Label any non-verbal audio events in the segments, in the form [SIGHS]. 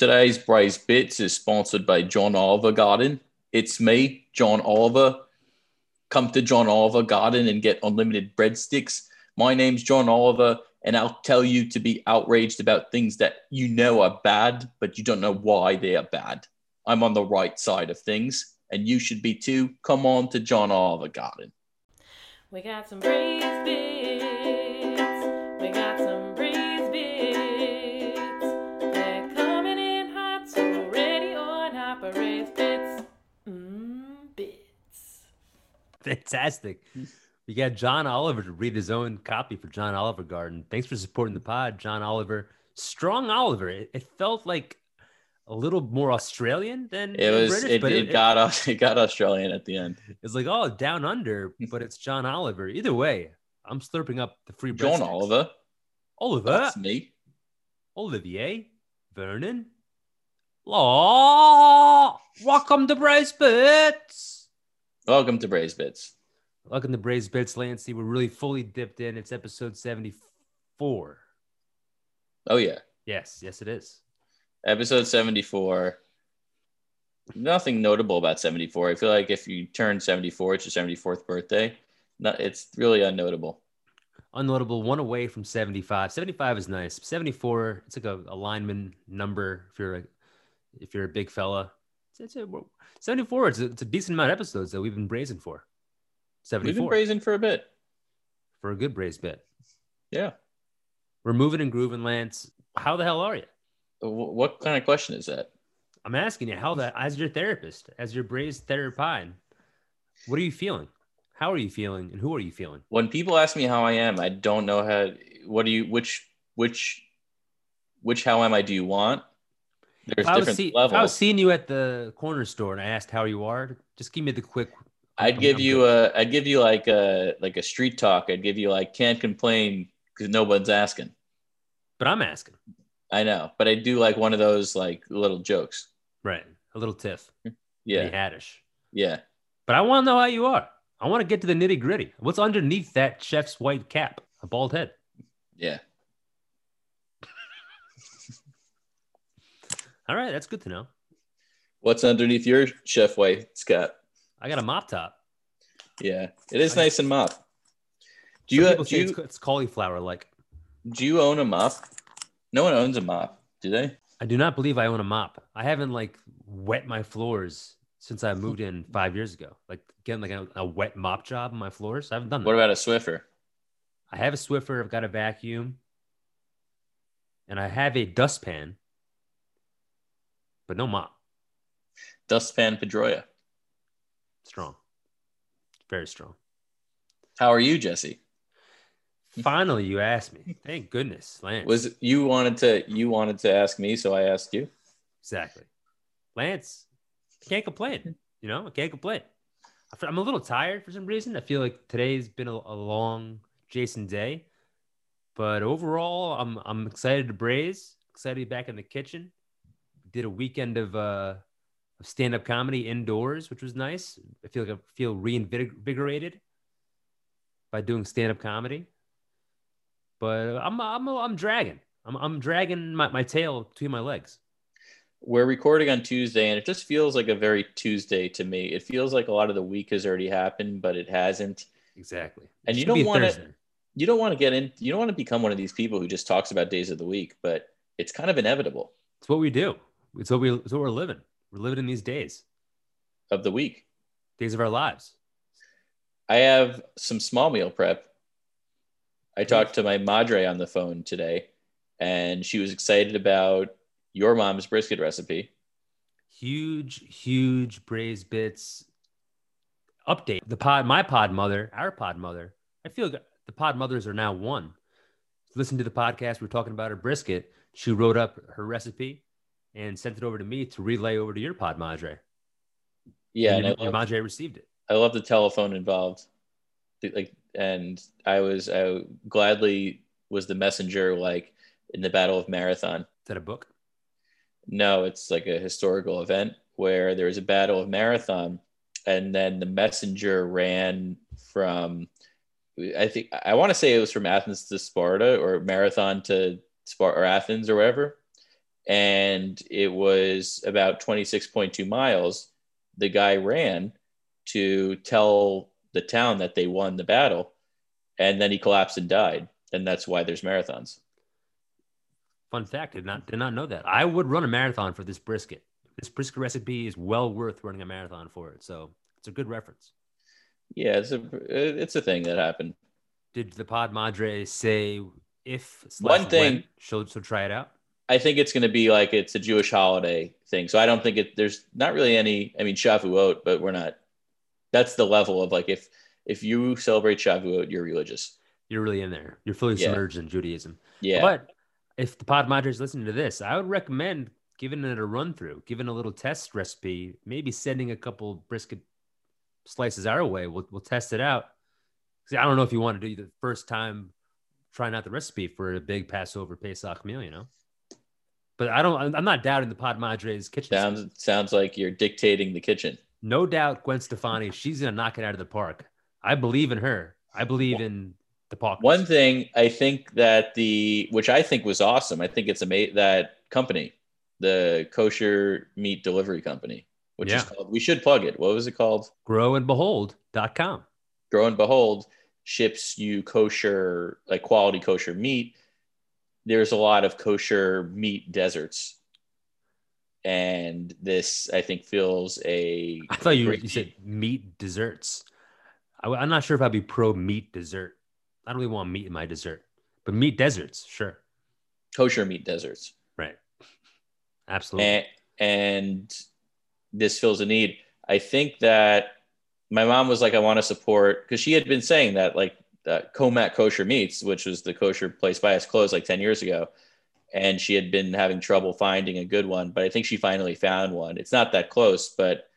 Today's Braze Bits is sponsored by John Oliver Garden. It's me, John Oliver. Come to John Oliver Garden and get unlimited breadsticks. My name's John Oliver, and I'll tell you to be outraged about things that you know are bad, but you don't know why they are bad. I'm on the right side of things, and you should be too. Come on to John Oliver Garden. We got some breeze bits. [LAUGHS] Fantastic. We got John Oliver to read his own copy for John Oliver Garden. Thanks for supporting the pod, John Oliver. Strong Oliver. It, it felt like a little more Australian than It was British, it, but it, got us [LAUGHS] it got Australian at the end. It's like oh down under, but it's John Oliver. Either way, I'm slurping up the free John. Oliver, Oliver, that's me. Olivier, Vernon. Law, welcome to Brace Bits. Welcome to Braze Bits. Welcome to Braves Bits, Lancy. We're really fully dipped in. It's episode 74. Oh yeah, Yes, yes, it is. episode seventy four. Nothing notable about seventy four. I feel like if you turn seventy four, it's your seventy fourth birthday. Not, it's really unnotable. Unnotable, one away from 75. 75 is nice. 74, it's like a, a lineman number if you're a, if you're a big fella. It's, a, 74, it's a, it's a decent amount of episodes that we've been brazen for. 74. We've been brazen for a bit. for a good braze bit. Yeah. We're moving and grooving, Lance. How the hell are you? Uh, what kind of question is that? I'm asking you, how that as your therapist, as your braised therapine, what are you feeling? How are you feeling? And who are you feeling? When people ask me how I am, I don't know how. What do you? Which which which how am I? Do you want? There's I was, see. I was seeing you at the corner store and I asked how you are, just give me the quick. I'd give I'm you good. a. I'd give you like a like a street talk. I'd give you like can't complain because no one's asking. But I'm asking. I know, but I do like one of those like little jokes. Right. A little tiff. Yeah, Haddish. yeah. But I want to know how you are. I want to get to the nitty gritty. What's underneath that chef's white cap? A bald head. Yeah. All right. That's good to know. What's underneath your chef way, Scott? I got a mop top. Yeah, it is I- nice and mop. Do you people do you, it's, it's cauliflower like. do you own a mop? No one owns a mop, do they? I do not believe I own a mop. I haven't like wet my floors since I moved in five years ago. Like getting like a, a wet mop job on my floors. I haven't done that. What about a Swiffer? I have a Swiffer. I've got a vacuum, and I have a dustpan, but no mop. Dustpan Pedroia. Strong, very strong. How are you, Jesse? Finally, you asked me. Thank goodness, Lance. Was you wanted to you wanted to ask me, so I asked you. exactly Lance? I can't complain. You know, I can't complain. I'm a little tired for some reason. I feel like today's been a, a long Jason day, but overall, I'm I'm excited to braise. Excited to be back in the kitchen. Did a weekend of uh of stand up comedy indoors, which was nice. I feel like I feel reinvigorated by doing stand up comedy. But I'm I'm I'm dragging. I'm I'm dragging my, my tail between my legs. We're recording on Tuesday, and it just feels like a very Tuesday to me. It feels like a lot of the week has already happened, but it hasn't. Exactly. And you don't wanna- You don't want to get in. You don't want to become one of these people who just talks about days of the week, but it's kind of inevitable It's what we do. It's what we. It's what we're living. We're living in these days, of the week. days of our lives. I have some small meal prep. I talked to my madre on the phone today, and she was excited about your mom's brisket recipe. Huge, huge braised bits. Update the pod. My pod mother, our pod mother. I feel the pod mothers are now one. Listen to the podcast. We are talking about her brisket. She wrote up her recipe and sent it over to me to relay over to your pod madre. Yeah, and and your, love, madre received it. I love the telephone involved. Like, and I was I gladly was the messenger, like in the Battle of Marathon. Is that a book? No, it's like a historical event where there was a battle of Marathon, and then the messenger ran from, I think I want to say it was from Athens to Sparta or Marathon to Sparta or Athens or wherever, and it was about 26.2 miles. The guy ran to tell the town that they won the battle, and then he collapsed and died. And that's why there's marathons. Fun fact: did not did not know that. I would run a marathon for this brisket. This brisket recipe is well worth running a marathon for it. So it's a good reference. Yeah, it's a it's a thing that happened. Did the Pod Madre say if One thing- when she'll she'll try it out? I think it's going to be like it's a Jewish holiday thing. So I don't think it. There's not really any. I mean, Shavuot, but we're not. That's the level of like if if you celebrate Shavuot, you're religious. You're really in there. You're fully Yeah. submerged in Judaism. Yeah, But if the Pod Madres listening to this, I would recommend giving it a run through, giving a little test recipe, maybe sending a couple brisket slices our way. We'll, we'll test it out. 'Cause I don't know if you want to do the first time trying out the recipe for a big Passover Pesach meal, you know. But I don't. I'm- not doubting the Pod Madres kitchen. sounds sounds like you're dictating the kitchen. No doubt, Gwen Stefani, she's gonna knock it out of the park. I believe in her. I believe in the park. One thing I think that the which I think was awesome. I think it's amazing that company, the kosher meat delivery company, which is called. We should plug it. What was it called? growandbehold.com. Grow and Behold ships you kosher, like quality kosher meat. There's a lot of kosher meat deserts. And this, I think, feels a. I thought you, you said meat desserts. I, am not sure if I'd be pro meat dessert. I don't really want meat in my dessert, but meat deserts, sure. kosher meat deserts. Right. Absolutely. and, and this fills a need. I think that my mom was like, I want to support because she had been saying that like uh, Comac Kosher Meats, which was the kosher place by us, closed like 10 years ago. And she had been having trouble finding a good one, but I think she finally found one. It's not that close, but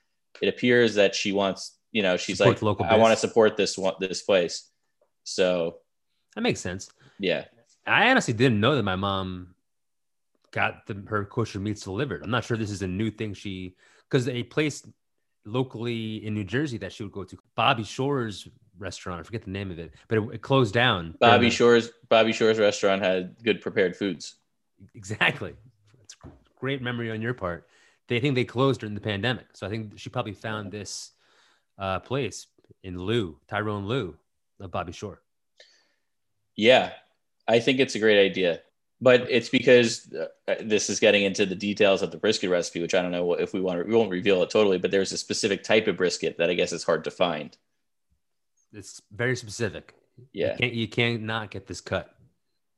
it appears that she wants, you know, she's Support like, I want to support this one, this place. So that makes sense. yeah, I honestly didn't know that my mom got the, her kosher meats delivered. I'm not sure this is a new thing she, because a place locally in New Jersey that she would go to, Bobby Shore's restaurant, I forget the name of it, but it, it closed down. Bobby Shore's Bobby Shore's restaurant had good prepared foods. Exactly. It's great memory on your part. They think they closed during the pandemic. So I think she probably found this uh, place in Lou, Tyrone Lou of Bobby Shore. Yeah, I think it's a great idea. But it's because uh, this is getting into the details of the brisket recipe, which I don't know if we want to, we won't reveal it totally, but there's a specific type of brisket that I guess is hard to find. It's very specific. Yeah, You can't you can't not get this cut.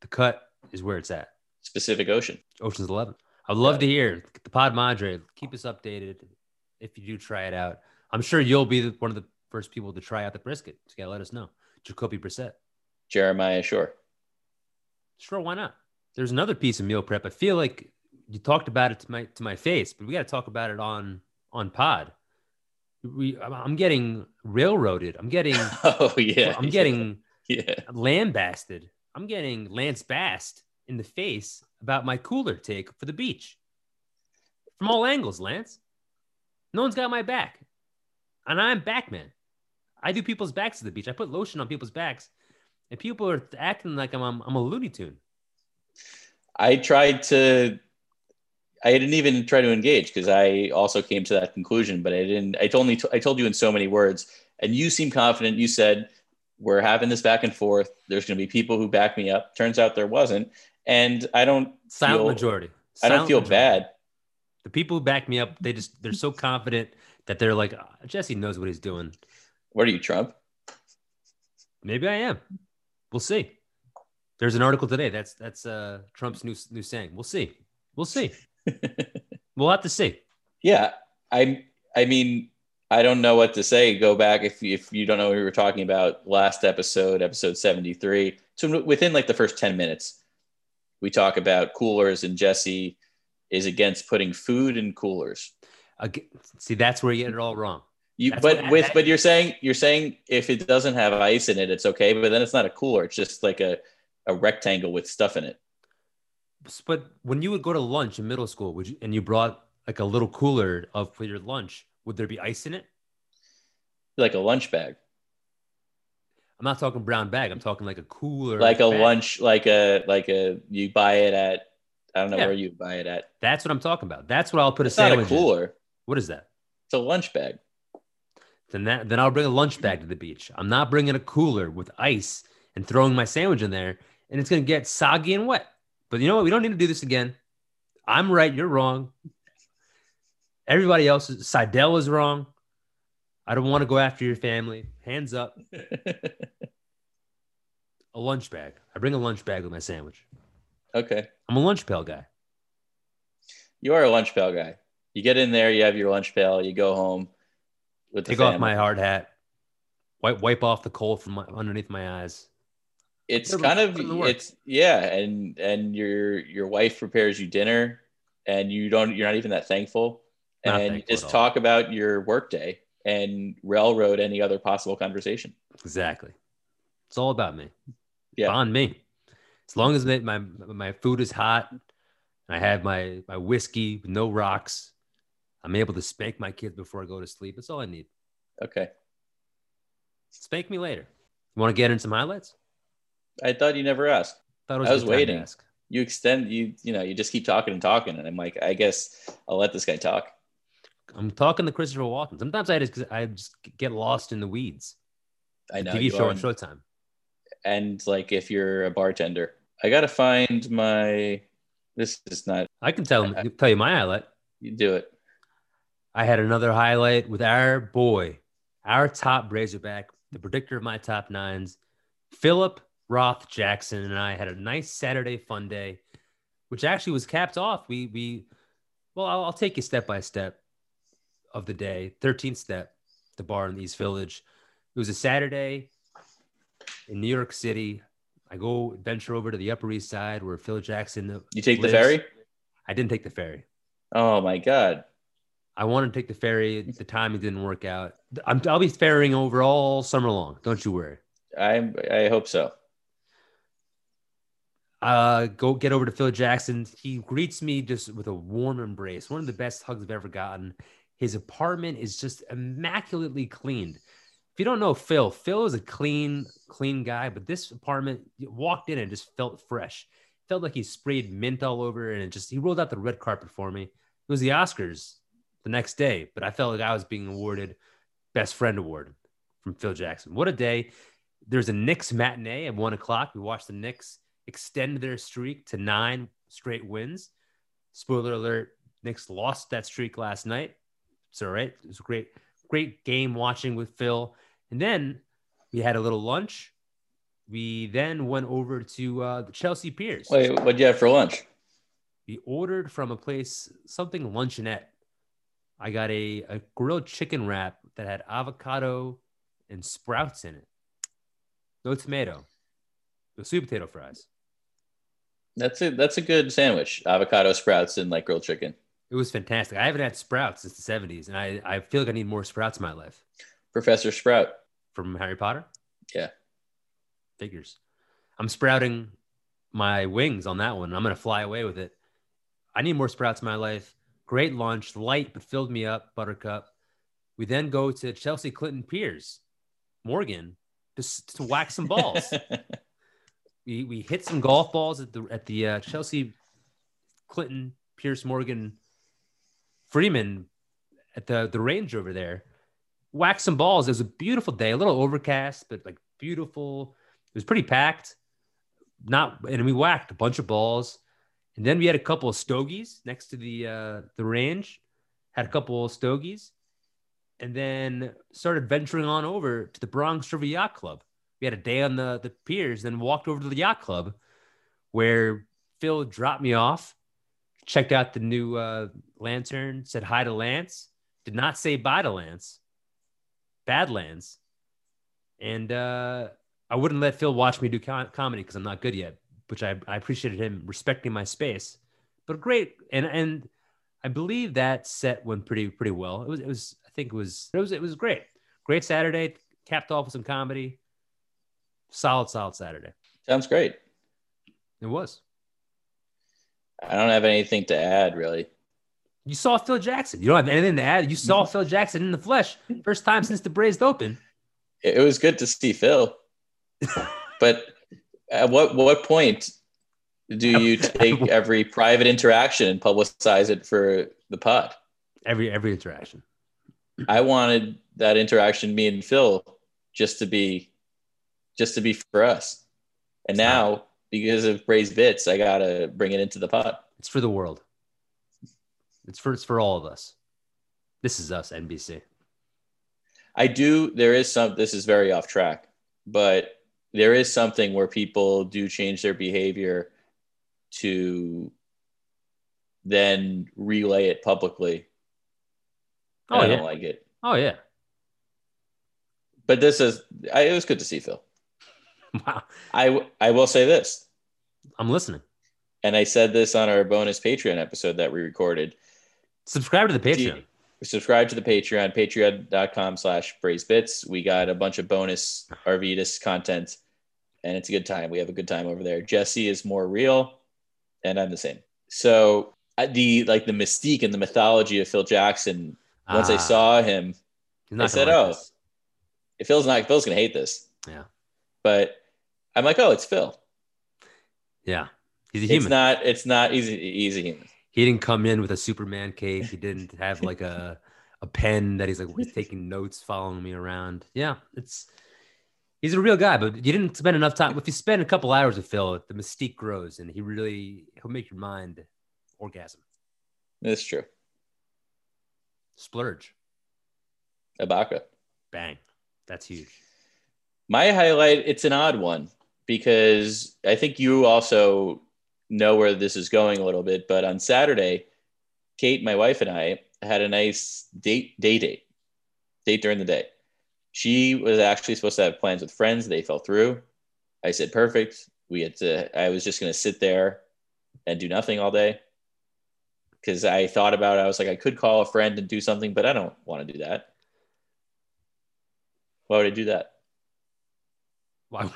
The cut is where it's at. specific ocean. Ocean's Eleven. I'd love Yeah. to hear the Pod Madre. Keep us updated if you do try it out. I'm sure you'll be the, one of the first people to try out the brisket. So you gotta let us know. Jacoby Brissett. Jeremiah Shore. Sure, why not? There's another piece of meal prep. I feel like you talked about it to my to my face, but we got to talk about it on on Pod. We, I'm- getting railroaded. I'm getting, [LAUGHS] Oh yeah, I'm getting yeah. lambasted. I'm getting Lance Bast in the face about my cooler take for the beach from all angles. Lance, no one's got my back, and I'm back, man. I do people's backs to the beach. I put lotion on people's backs, and people are acting like I'm I'm, I'm a Looney Tune. I tried to. I didn't even try to engage because I also came to that conclusion, but I didn't. I told me. I told you in so many words, and you seem confident. You said we're having this back and forth. There's going to be people who back me up. Turns out there wasn't, and I don't. Silent feel, majority. I don't feel majority. bad. The people who back me up, they just they're so confident that they're like "Ah, Jesse knows what he's doing. What are you, Trump? Maybe I am. We'll see. There's an article today. That's that's uh Trump's new new saying. We'll see. We'll see. [LAUGHS] we'll have to see. Yeah, I. I mean, I don't know what to say. Go back if if you don't know what we were talking about last episode, episode seventy three. So within like the first ten minutes, we talk about coolers, and Jesse is against putting food in coolers. Again, see, that's where you get it all wrong. You, That's but with but you're saying you're saying if it doesn't have ice in it, it's okay. But then it's not a cooler. It's just like a a rectangle with stuff in it. But when you would go to lunch in middle school, would you and you brought like a little cooler of for your lunch, would there be ice in it? Like a lunch bag, I'm not talking brown bag. I'm talking like a cooler, like a bag. lunch, like a like a you buy it at I don't know Yeah. where you buy it at. That's what I'm talking about. That's what I'll put It's a not a sandwich in. cooler. What is that? It's a lunch bag. Then that then I'll bring a lunch bag to the beach. I'm not bringing a cooler with ice and throwing my sandwich in there, and it's gonna get soggy and wet. But you know what? We don't need to do this again. I'm right. You're wrong. Everybody else, is, Seidel is wrong. I don't want to go after your family. Hands up. [LAUGHS] A lunch bag. I bring a lunch bag with my sandwich. okay. I'm a lunch pail guy. You are a lunch pail guy. You get in there, you have your lunch pail, you go home with the Take off family. my hard hat. Wipe wipe off the coal from my, underneath my eyes. It's kind of put it in the work. it's yeah, and and your your wife prepares you dinner and you don't you're not even that thankful. Not and you thankful just talk about your workday and railroad any other possible conversation. Exactly. It's all about me. Yeah. On me. As long as my, my my food is hot and I have my my whiskey with no rocks, I'm able to spank my kids before I go to sleep. That's all I need. Okay. Spank me later. You want to get in some highlights? I thought you never asked. I was time to waiting. ask. You extend you you know, you just keep talking and talking and I'm like, I guess I'll let this guy talk. I'm talking to Christopher Walken. Sometimes I just I just get lost in the weeds. I know TV you show on Showtime. and like if you're a bartender. I gotta find my this is not I can tell you tell you my highlight. you do it. I had another highlight with our boy, our top Razorback, the predictor of my top nines, Philip Roth Jackson, and I had a nice Saturday fun day, which actually was capped off. We we well, I'll, I'll take you step by step of the day. 13th step, the bar in the East Village. It was a Saturday in New York City. I go venture over to the Upper East Side where Phil Jackson. You take the ferry? I didn't take the ferry. Oh my god. I wanted to take the ferry. The timing didn't work out. I'm, I'll be ferrying over all summer long. Don't you worry. I I hope so. Uh, go get over to Phil Jackson. He greets me just with a warm embrace. One of the best hugs I've ever gotten. His apartment is just immaculately cleaned. If you don't know Phil, Phil is a clean, clean guy, but this apartment walked in and just felt fresh. Felt like he sprayed mint all over and it just he rolled out the red carpet for me. It was the Oscars the next day, but I felt like I was being awarded best friend award from Phil Jackson. What a day. There's a Knicks matinee at one o'clock. We watched the Knicks extend their streak to nine straight wins. Spoiler alert, Knicks lost that streak last night. It's all right. It was a great, great game watching with Phil. And then we had a little lunch. We then went over to uh, the Chelsea Piers. Wait, what'd you have for lunch? We ordered from a place, something luncheonette. I got a, a grilled chicken wrap that had avocado and sprouts in it. No tomato. No sweet potato fries. That's a that's a good sandwich. Avocado sprouts and like grilled chicken. It was fantastic. I haven't had sprouts since the 70s, and I, I feel like I need more sprouts in my life. Professor Sprout. From Harry Potter? Yeah. Figures. I'm sprouting my wings on that one. I'm going to fly away with it. I need more sprouts in my life. Great lunch, light, but filled me up, buttercup. We then go to Chelsea Clinton Piers, Morgan, just to whack some balls. [LAUGHS] we, we hit some golf balls at the at the uh, Chelsea Clinton Pierce Morgan Freeman at the the range over there. Whacked some balls. It was a beautiful day, a little overcast, but like beautiful. It was pretty packed. Not and we whacked a bunch of balls, and then we had a couple of stogies next to the uh, the range. Had a couple of stogies, and then started venturing on over to the Bronx River Yacht Club. Had a day on the the piers, then walked over to the yacht club, where Phil dropped me off, checked out the new uh, lantern, said hi to Lance, did not say bye to Lance, Badlands, and uh, I wouldn't let Phil watch me do com- comedy because I'm not good yet, which I, I appreciated him respecting my space. But great, and and I believe that set went pretty pretty well. It was it was I think it was it was it was great, great Saturday, capped off with some comedy. Solid, solid Saturday. Sounds great. It was. I don't have anything to add really. You saw Phil Jackson. You don't have anything to add. You saw mm-hmm. Phil Jackson in the flesh. First time since the Braised Open. It, it was good to see Phil. [LAUGHS] but at what what point Do you take every private interaction and publicize it for the pod? Every every interaction. I wanted that interaction, me and Phil, just to be, just to be for us. And now, because of Braised Bits, I gotta bring it into the pod. It's for the world. It's for it's for all of us. This is us, NBC. I do. There is some. This is very off track, but there is something where people do change their behavior to then relay it publicly. Oh, I yeah. don't like it. Oh yeah. But this is. I, it was good to see Phil. [LAUGHS] Wow. I I will say this, I'm listening. and I said this on our bonus Patreon episode that we recorded. Subscribe to the Patreon. subscribe to the patreon patreon.com slash braised bits we got a bunch of bonus [SIGHS] arvidas content and it's a good time we have a good time over there jesse is more real and i'm the same so uh, the like the mystique and the mythology of phil jackson once i Ah, saw him I said, like "Oh." this. if phil's not phil's gonna hate this Yeah. but i'm like oh it's phil Yeah. He's a human. it's not it's not easy a human he didn't come in with a Superman cape. He didn't have like a a pen that he's like he's taking notes, following me around. Yeah, it's he's a real guy, but you didn't spend enough time. If you spend a couple hours with Phil, the mystique grows, and he really he'll make your mind orgasm, that's true splurge, Ibaka. bang. That's huge. My highlight, it's an odd one because I think you also know where this is going a little bit. But on Saturday, Kate, my wife, and I had a nice date, day date, date during the day. She was actually supposed to have plans with friends. They fell through. I said, perfect. We had to, I was just going to sit there and do nothing all day because I thought about it. I was like, I could call a friend and do something, but I don't want to do that. Why would I do that? Wow.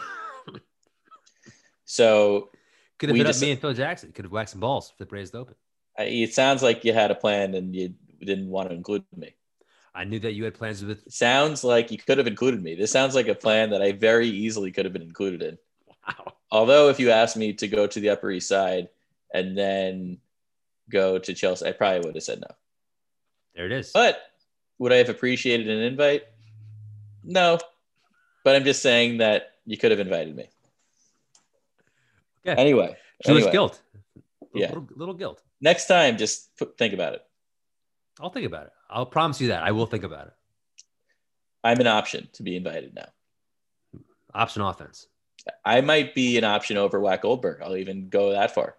So Could have We hit up me and Phil Jackson. Could have waxed some balls for the Braised Open. I, it sounds like you had a plan and you didn't want to include me. I knew that you had plans with. It sounds like you could have included me. This sounds like a plan that I very easily could have been included in. Wow. Although, if you asked me to go to the Upper East Side and then go to Chelsea, I probably would have said no. There it is. But would I have appreciated an invite? No. But I'm just saying that you could have invited me. Okay. Anyway, Jewish anyway, guilt. Yeah. Little, little guilt. next time, just put, think about it. I'll think about it. I'll promise you that. I will think about it. I'm an option to be invited now. Option offense. I might be an option over Wack Goldberg. I'll even go that far.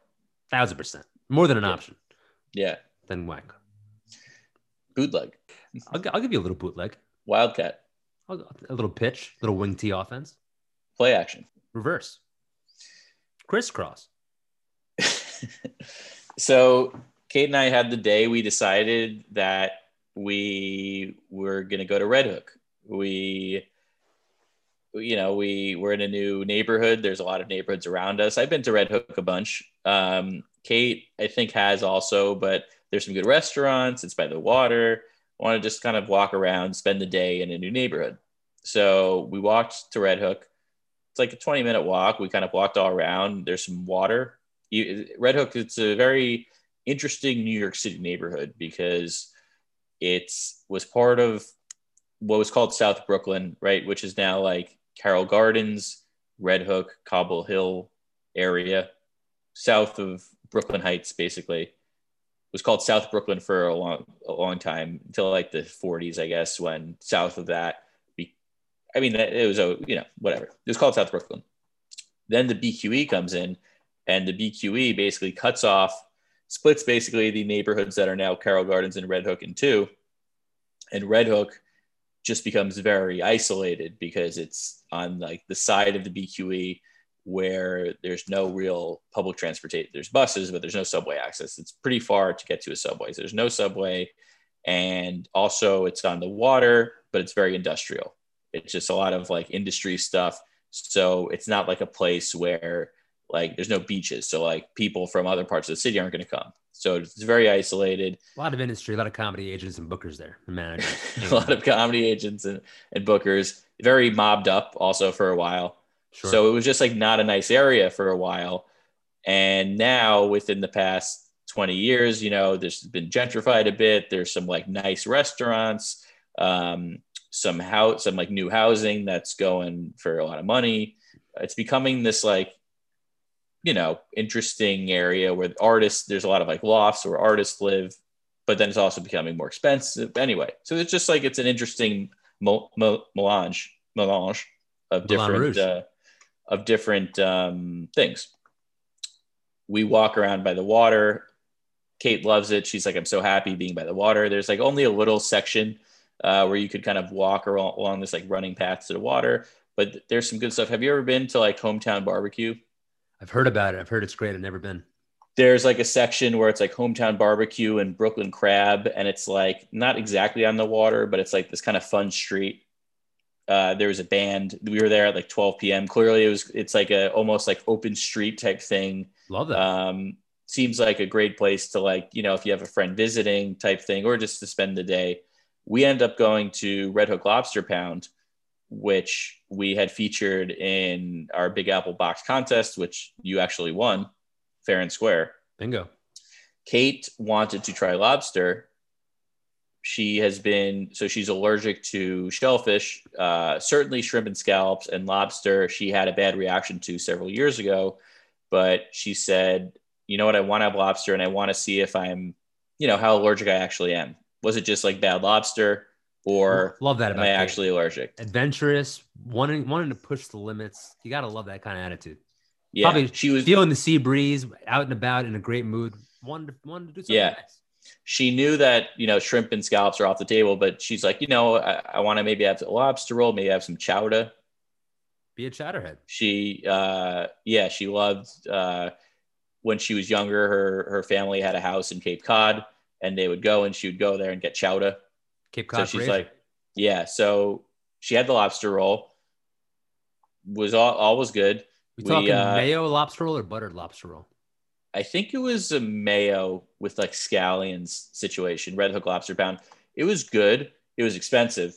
Thousand percent. More than an Yeah. option Yeah. than whack. Bootleg. I'll, I'll give you a little bootleg. Wildcat. I'll, a little pitch, little wing tee offense. Play action. Reverse. Crisscross. [LAUGHS] so Kate and I had the day we decided that we were going to go to Red Hook. We, you know, we were in a new neighborhood. There's a lot of neighborhoods around us. I've been to Red Hook a bunch. Um, Kate, I think, has also, but there's some good restaurants. It's by the water. I want to just kind of walk around, spend the day in a new neighborhood. So we walked to Red Hook. Like a 20 minute walk. We kind of walked all around. There's some water. Red Hook, it's a very interesting New York City neighborhood because it's was part of what was called South Brooklyn, right? Which is now like Carroll Gardens, Red Hook, Cobble Hill area, south of Brooklyn Heights, basically. It was called South Brooklyn for a long, a long time until like the 40s, I guess, when south of that, I mean, it was a you know whatever. It was called South Brooklyn. Then the BQE comes in, and the BQE basically cuts off, splits basically the neighborhoods that are now Carroll Gardens and Red Hook in two, and Red Hook just becomes very isolated because it's on like the side of the BQE where there's no real public transportation. There's buses, but there's no subway access. It's pretty far to get to a subway. So there's no subway. And also it's on the water, but it's very industrial. It's just a lot of like industry stuff. So it's not like a place where like there's no beaches. So like people from other parts of the city aren't going to come. So it's very isolated. A lot of industry, a lot of comedy agents and bookers there, and managers. [LAUGHS] a lot of comedy agents and, and bookers, very mobbed up also for a while. Sure. So it was just like not a nice area for a while. And now, within the past 20 years, you know, there's been gentrified a bit. There's some like nice restaurants, um, some house, some like new housing that's going for a lot of money. It's becoming this like, you know, interesting area where artists, there's a lot of like lofts where artists live, but then it's also becoming more expensive anyway. So it's just like, it's an interesting melange, melange of different, uh, of different um, things. We walk around by the water. Kate loves it. She's like, I'm so happy being by the water. There's like only a little section uh, where you could kind of walk along, along this like running path to the water, but there's some good stuff. Have you ever been to like hometown barbecue? I've heard about it. I've heard it's great. I've never been. There's like a section where it's like hometown barbecue and Brooklyn crab, and it's like not exactly on the water, but it's like this kind of fun street. Uh, there was a band. We were there at like 12 p.m. Clearly, it was it's like a almost like open street type thing. Love that. um, seems like a great place to like you know if you have a friend visiting type thing or just to spend the day we end up going to red hook lobster pound which we had featured in our big apple box contest which you actually won fair and square. Bingo. kate wanted to try lobster. She has been so she's allergic to shellfish uh, certainly shrimp and scallops and lobster. She had a bad reaction to several years ago but she said you know what? I want to have lobster and i want to see if i'm you know how allergic i actually am was it just like bad lobster or love that am i actually allergic adventurous, wanting wanting to push the limits. You gotta love that kind of attitude. yeah Probably she was Feeling the sea breeze, out and about in a great mood. Wanted to, wanted to do something Yeah. nice. she knew that you know shrimp and scallops are off the table but she's like you know i, I want to maybe have a lobster roll maybe have some chowder Be a chatterhead. she uh yeah she loved uh when she was younger her her family had a house in cape cod and they would go and she would go there and get chowder. Cape so she's like yeah so she had the lobster roll. Was all, all was good. We we, talking uh, mayo lobster roll or buttered lobster roll? i think it was a mayo with like scallions situation red hook lobster pound. It was good. It was expensive.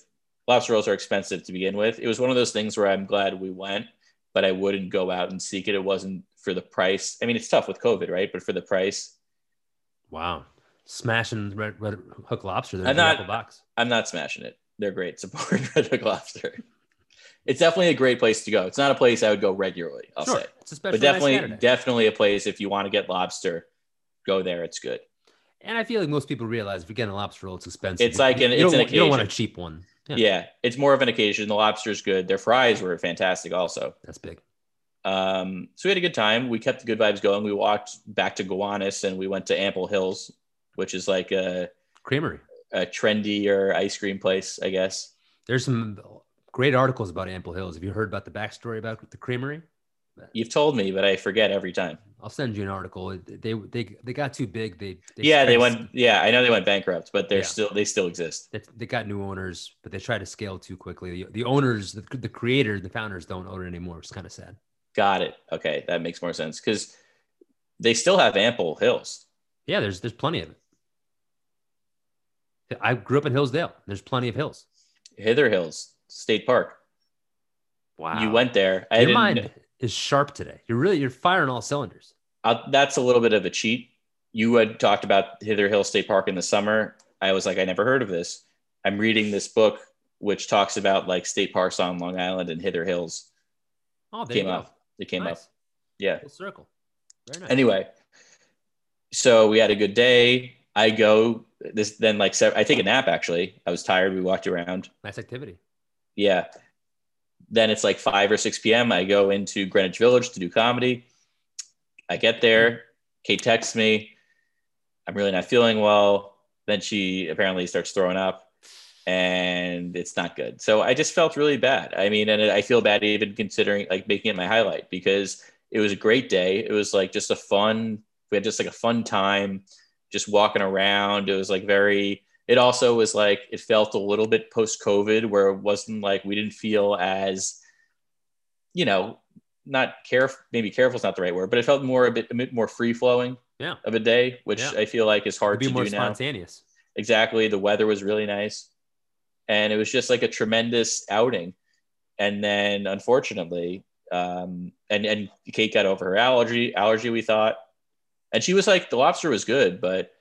Lobster rolls are expensive to begin with. It was one of those things where i'm glad we went but i wouldn't go out and seek it. It wasn't for the price. I mean it's tough with covid right? But for the price. Wow. Smashing red, red hook lobster I'm in the not- box. i'm not smashing it. They're great. Support [LAUGHS] red hook lobster. It's definitely a great place to go. It's not a place i would go regularly i'll sure. say. It's but definitely nice definitely a place if you want to get lobster go there. It's good. And I feel like most people realize if you're getting a lobster roll, it's expensive. It's like an- you it's an want- you don't want a cheap one. yeah. it's more of an occasion. The lobster's good. Their fries were fantastic also. That's big. um, so we had a good time. We kept the good vibes going. We walked back to Gowanus and we went to ample hills which is like a, Creamery. a trendier ice cream place i guess There's some great articles about Ample Hills. Have you heard about the backstory about the creamery? you've told me but i forget every time I'll send you an article. They they they got too big. They, they yeah they went yeah i know they went bankrupt but they're Yeah. still they still exist They, they got new owners, but they tried to scale too quickly. The, the owners, the, the creators, the founders don't own it anymore. It's kind of sad. got it okay that makes more sense because they still have ample hills Yeah, there's there's plenty of it. I grew up in Hillsdale. There's plenty of hills. hither hills state park Wow, you went there i Your mind is sharp today. You're really you're firing all cylinders. Uh, that's a little bit of a cheat. You had talked about Hither Hill State Park in the summer. I was like, I never heard of this. I'm reading this book which talks about like state parks on Long Island and Hither Hills. Oh, there Came up. It came Nice. up. Yeah. Full circle. Very nice. Anyway, so we had a good day. I go this then like I take a nap actually. I was tired. We walked around. nice activity. Yeah. Then it's like 5 or 6 p.m. I go into Greenwich Village to do comedy. I get there. Kate texts me. I'm really not feeling well. Then she apparently starts throwing up and it's not good. So I just felt really bad. I mean, and I feel bad even considering like making it my highlight because it was a great day. It was like just a fun, we had just like a fun time just walking around. It was like very, it also was like it felt a little bit post COVID where it wasn't like we didn't feel as, you know, not careful. Maybe careful is not the right word, but it felt more a bit, a bit more free flowing Yeah. of a day, which Yeah. I feel like is hard Be to more do now. Exactly. The weather was really nice, and it was just like a tremendous outing. And then, unfortunately, Um, and and Kate got over her allergy. Allergy, we thought, and she was like, the lobster was good, but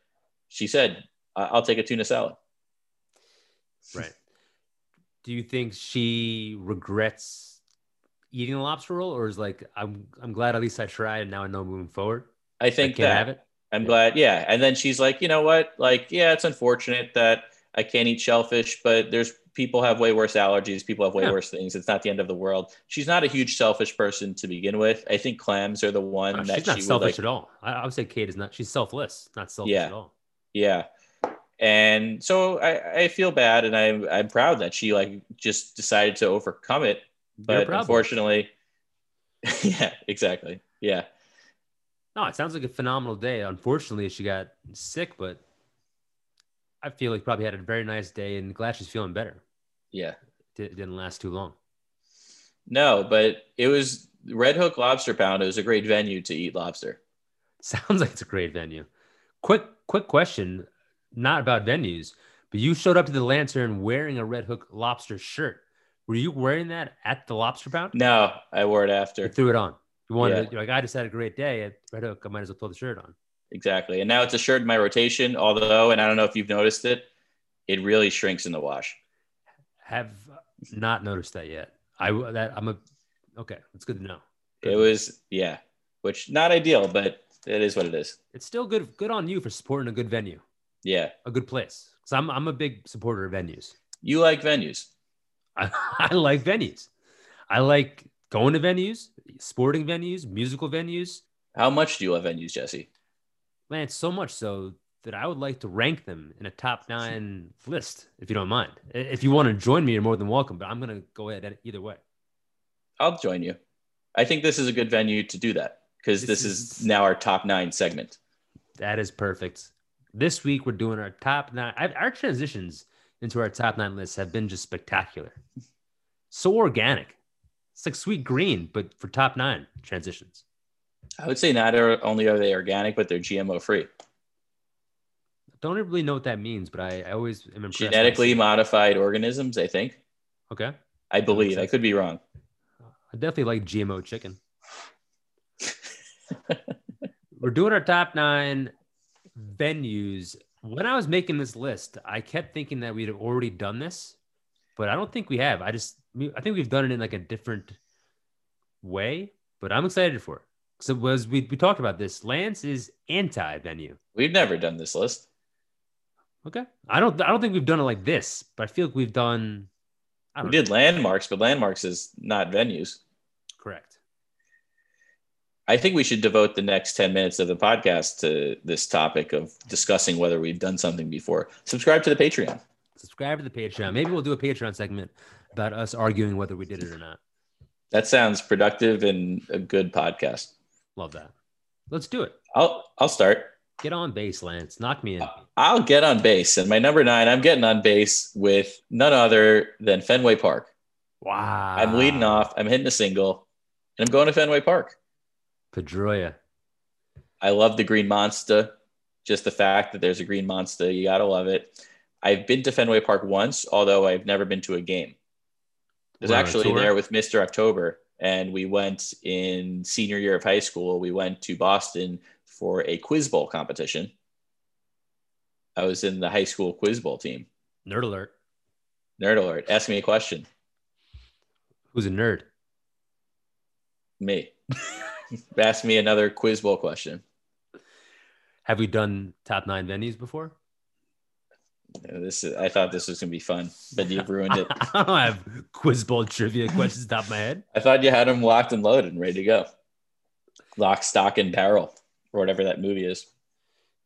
she said, "I- "I'll take a tuna salad." Right. Do you think she regrets eating a lobster roll, or is like, I'm I'm glad at least I tried, and now I know moving forward. I think I can't that have it. I'm Yeah. glad. Yeah. And then she's like, you know what? Like, yeah, it's unfortunate that I can't eat shellfish, but there's people have way worse allergies. People have way Yeah. worse things. It's not the end of the world. She's not a huge selfish person to begin with. I think clams are the one No, that she's not she selfish like. at all. I, I would say Kate is not. She's selfless, not selfish Yeah. at all. Yeah. And so I, I feel bad and I'm, I'm proud that she like just decided to overcome it. But unfortunately, [LAUGHS] yeah, exactly. Yeah. No, it sounds like a phenomenal day. Unfortunately, she got sick, but I feel like probably had a very nice day, and glad she's feeling better. Yeah. It didn't last too long. No, but it was Red Hook Lobster Pound. It was a great venue to eat lobster. [LAUGHS] Sounds like it's a great venue. Quick, quick question, not about venues, but you showed up to the Lantern wearing a Red Hook lobster shirt. Were you wearing that at the Lobster Pound? No, I wore it You after. threw it on. You wanted Yeah. to, you're like, I just had a great day at Red Hook. I might as well throw the shirt on. Exactly. And now it's a shirt in my rotation, although, and I don't know if you've noticed it, it really shrinks in the wash. Have not noticed that yet. I that I'm a okay. That's good to know. It was, yeah, which not ideal, but it is what it is. It's still good. Good on you for supporting a good venue, Yeah. a good place. Because I'm I'm a big supporter of venues. You like venues. I, [LAUGHS] I like venues. I like going to venues, sporting venues, musical venues. How much do you love venues, Jesse? Man, so much so that I would like to rank them in a top [LAUGHS] nine list, if you don't mind. If you want to join me, you're more than welcome. But I'm gonna go ahead either way. I'll join you. I think this is a good venue to do that because This this, is, is- now our top nine segment. That is perfect. This week we're doing our top nine. Our transitions into our top nine lists have been just spectacular. So organic. It's like Sweetgreen, but for top nine transitions. I would say not only are they organic, but they're GMO free. I don't really know what that means, but I, I always am impressed. Genetically modified organisms, I think. Okay. I believe. I could be wrong. I definitely like GMO chicken. [LAUGHS] We're doing our top nine venues. When I was making this list, I kept thinking that we'd already done this, but I don't think we have. I just, I think we've done it in like a different way, but I'm excited for it. So was we, we talked about this. Lance is anti venue. We've never done this list. Okay. I don't, I don't think we've done it like this, but I feel like we've done. We know. did landmarks, but landmarks is not venues. Correct. I think we should devote the next 10 minutes of the podcast to this topic of discussing whether we've done something before. Subscribe to the Patreon. Subscribe to the Patreon. Maybe we'll do a Patreon segment about us arguing whether we did it or not. That sounds productive and a good podcast. Love that. Let's do it. I'll I'll start. Get on base, Lance. Knock me in. I'll get on base. And my number nine, I'm getting on base with none other than Fenway Park. Wow. I'm leading off. I'm hitting a single, and I'm going to Fenway Park. Pedroia. I love the Green Monster. Just the fact that there's a Green Monster, you gotta love it. I've been to Fenway Park once, although I've never been to a game. I was We're on a actually there with Mr. October, and we went in senior year of high school. We went to Boston for a quiz bowl competition. I was in the high school quiz bowl team. Nerd alert. Nerd alert. Ask me a question. Who's a nerd? Me. [LAUGHS] Ask me another quiz bowl question. Have we done top nine venues before? This is, I thought this was gonna be fun, but you've ruined it. [LAUGHS] I don't have quiz bowl trivia questions top of my head. I thought you had them locked and loaded and ready to go. Lock, stock, and barrel, or whatever that movie is.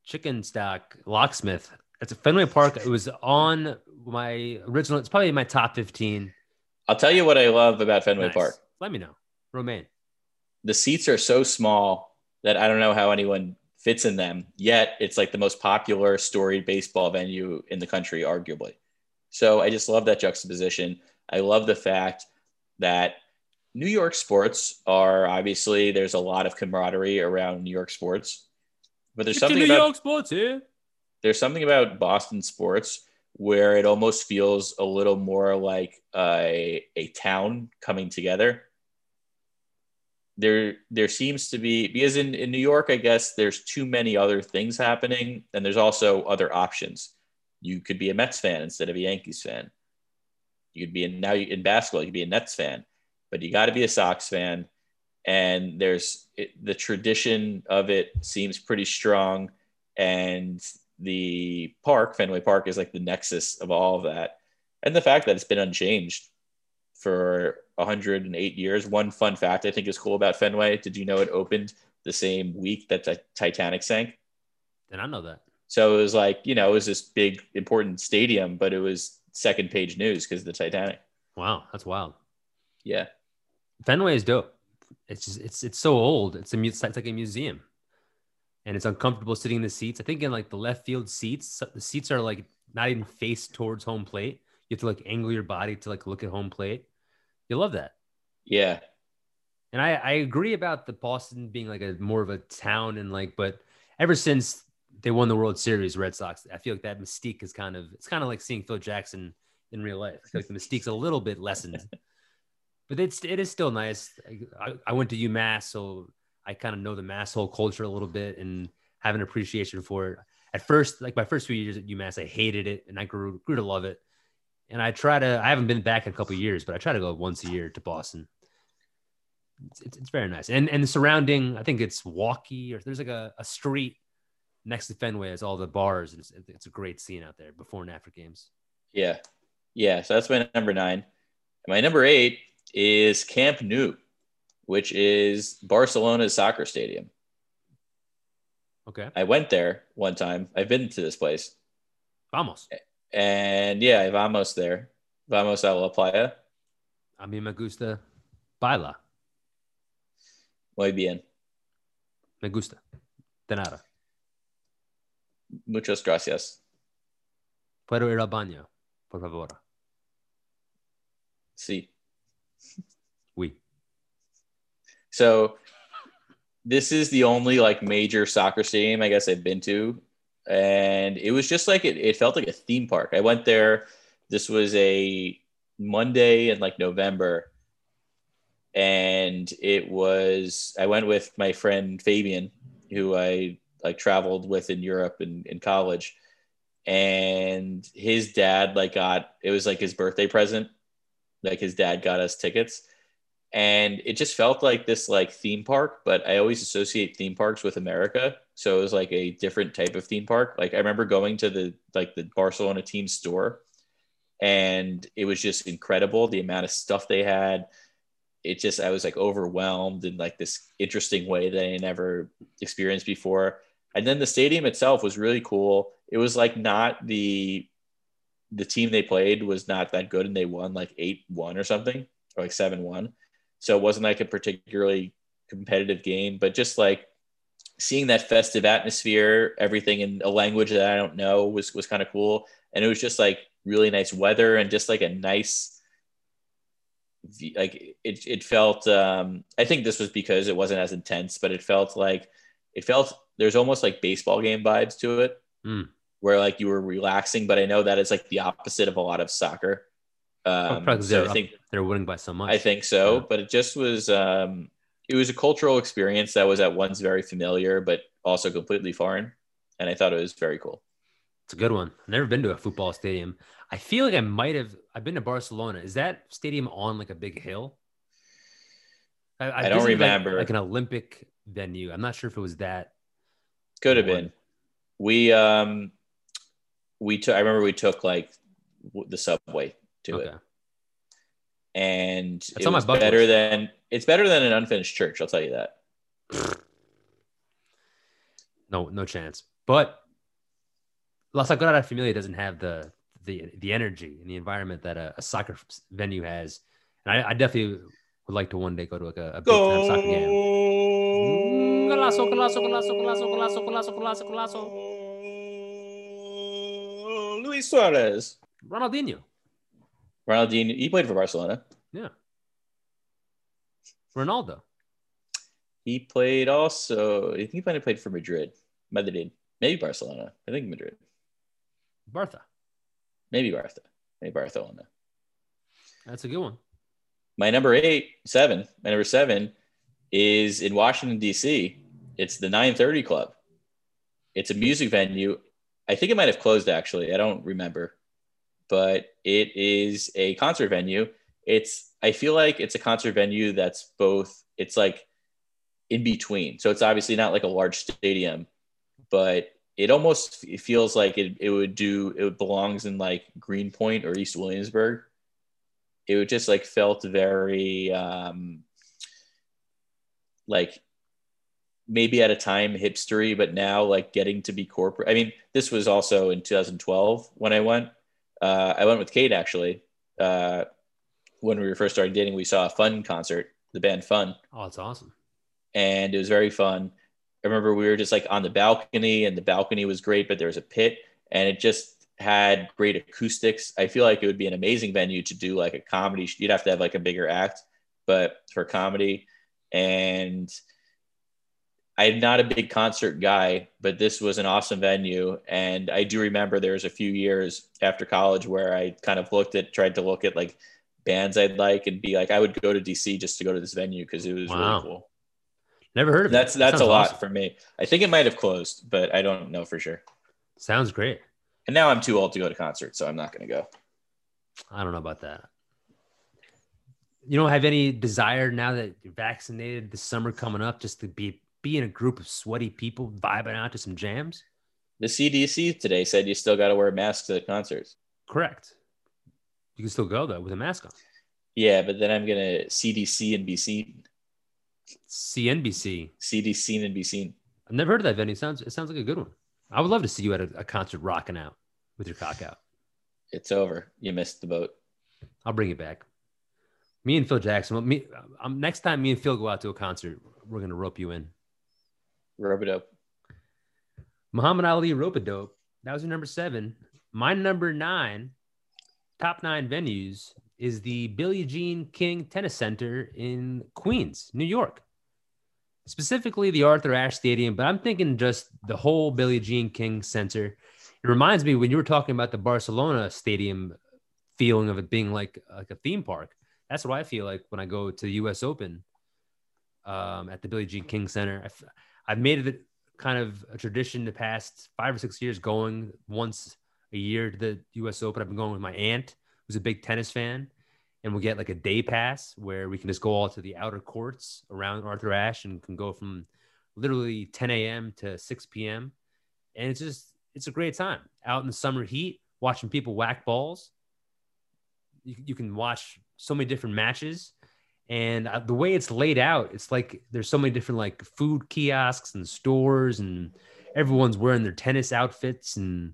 Chicken stock locksmith. It's a Fenway Park. It was on my original. It's probably in my top 15. I'll tell you what I love about Fenway Nice. Park. Let me know. Romaine. The seats are so small that I don't know how anyone fits in them. Yet it's like the most popular storied baseball venue in the country, arguably. So I just love that juxtaposition. I love the fact that New York sports are obviously there's a lot of camaraderie around New York sports, but there's something New about York sports here. there's something about Boston sports where it almost feels a little more like a, a town coming together. There there seems to be because in, in New York, I guess there's too many other things happening, and there's also other options. You could be a Mets fan instead of a Yankees fan. You could be in now in basketball, you could be a Nets fan, but you got to be a Sox fan. And there's it, the tradition of it seems pretty strong, and the park, Fenway Park, is like the nexus of all of that, and the fact that it's been unchanged for 108 years. One fun fact I think is cool about Fenway. Did you know it opened the same week that the Titanic sank? Did I know that? So it was like, you know, it was this big important stadium, but it was second page news because of the Titanic. Wow, that's wild. Yeah. Fenway is dope. It's just it's it's so old. It's a it's like a museum, and it's uncomfortable sitting in the seats. I think in like the left field seats, the seats are like not even faced towards home plate. You have to like angle your body to like look at home plate. You love that. Yeah. And I, I agree about the Boston being like a more of a town and like, but ever since they won the World Series, Red Sox, I feel like that mystique is kind of it's kind of like seeing Phil Jackson in real life. I feel like the mystique's a little bit lessened, [LAUGHS] but it's it is still nice. I, I went to UMass, so I kind of know the Mass whole culture a little bit and have an appreciation for it. At first, like my first few years at UMass, I hated it and I grew grew to love it. And I try to I haven't been back in a couple of years, but I try to go once a year to Boston. It's, it's, it's very nice. And and the surrounding, I think it's Yawkey or there's like a, a street next to Fenway has all the bars. It's, it's a great scene out there before and after games. Yeah. Yeah. So that's my number nine. My number eight is Camp Nou, which is Barcelona's soccer stadium. Okay. I went there one time. I've been to this place. Vamos. Eh, And yeah, vamos there. Vamos a la playa. A mí me gusta baila. Muy bien. Me gusta. De nada. Muchas gracias. Puedo ir al baño, por favor. Sí. [LAUGHS] Oui. So this is the only like major soccer stadium I guess I've been to. And it was just like it, it felt like a theme park. I went there. This was a Monday in like November. And it was I went with my friend Fabian, who I like traveled with in Europe in, in college. And his dad like got it was like his birthday present. Like his dad got us tickets and it just felt like this like theme park but i always associate theme parks with america so it was like a different type of theme park. Like i remember going to the like the barcelona team store and it was just incredible the amount of stuff they had. It just i was like overwhelmed in like this interesting way that i never experienced before. And then the stadium itself was really cool. It was like not the the team they played was not that good and they won like 8-1 or something or like 7-1 so it wasn't like a particularly competitive game, but just like seeing that festive atmosphere, everything in a language that I don't know was was kind of cool. And it was just like really nice weather and just like a nice like it it felt um I think this was because it wasn't as intense, but it felt like it felt there's almost like baseball game vibes to it. Mm. Where like you were relaxing, but I know that is like the opposite of a lot of soccer. Um, Probably 'cause so I think They're winning by so much. I think so, Yeah. but it just was um it was a cultural experience that was at once very familiar but also completely foreign and I thought it was very cool. It's a good one. I've never been to a football stadium. I feel like I might have. I've been to Barcelona. Is that stadium on like a big hill? I, I don't visited, like- remember. Like, an Olympic venue. I'm not sure if it was that. Could have One. been. We um we took I remember we took like w- the subway to Okay. it and That's it on my bucket better list. than it's better than an unfinished church, I'll tell you that. [SIGHS] No, no chance. But La Sagrada Familia doesn't have the the the energy and the environment that a, a soccer venue has. And I, I definitely would like to one day go to like a, a big time soccer game. Golazo, golazo, golazo, golazo, golazo, golazo, golazo, golazo. Luis Suarez. Ronaldinho. Ronaldinho, he played for Barcelona. Yeah. Ronaldo. He played also. I think he might have played for Madrid, Madrid, maybe Barcelona. I think Madrid, Bartha. maybe Barca, maybe Barcelona. That's a good one. My number eight, seven. My number seven is in Washington D.C. It's the 930 Club. It's a music venue. I think it might have closed actually. I don't remember, but it is a concert venue. It's I feel like it's a concert venue that's both. It's like in between. So it's obviously not like a large stadium, but it almost it feels like it, it would do it belongs in like Greenpoint or East Williamsburg. It would just like felt very um like maybe at a time hipstery, but now like getting to be corporate. I mean, this was also in 2012 when I went. Uh, I went with Kate actually. Uh, when we were first starting dating, we saw a Fun concert, the band Fun, Oh, it's awesome. and it was very fun. I remember we were just like on the balcony, and the balcony was great, but there was a pit, and it just had great acoustics. I feel like it would be an amazing venue to do like a comedy. You'd have to have like a bigger act, but for comedy, and I'm not a big concert guy, but this was an awesome venue. And I do remember there was a few years after college where I kind of looked at, tried to look at like bands I'd like and be like, I would go to DC just to go to this venue because it was Wow. really cool. Never heard of That's it. That that's a lot awesome. for me. I think it might have closed, but I don't know for sure. Sounds great. And now I'm too old to go to concerts, so I'm not going to go. I don't know about that. You don't have any desire now that you're vaccinated this summer coming up just to be be in a group of sweaty people vibing out to some jams? The CDC today said you still got to wear masks at concerts. Correct. You can still go though with a mask on. Yeah, but then I'm going to CDC and be seen. CNBC. CDC and be seen. I've never heard of that venue. Sounds it sounds like a good one. I would love to see you at a, a concert rocking out with your cock out. It's over. You missed the boat. I'll bring it back. Me and Phil Jackson. Me, um, next time me and Phil go out to a concert, we're gonna rope you in. Rub it up. Muhammad Ali rope a dope. That was your number seven. My number nine, top nine venues is the Billie Jean King Tennis Center in Queens, New York. Specifically the Arthur Ashe Stadium, but I'm thinking just the whole Billie Jean King Center. It reminds me when you were talking about the Barcelona Stadium feeling of it being like like a theme park. That's what I feel like when I go to the U.S. Open um, at the Billie Jean King Center. I've made it kind of a tradition the past five or six years going once a year to the US Open. I've been going with my aunt, who's a big tennis fan, and we'll get like a day pass where we can just go all to the outer courts around Arthur Ashe and can go from literally 10 a.m. to 6 p.m. And it's just, it's a great time out in the summer heat, watching people whack balls. You, you can watch so many different matches and uh, the way it's laid out it's like there's so many different like food kiosks and stores and everyone's wearing their tennis outfits and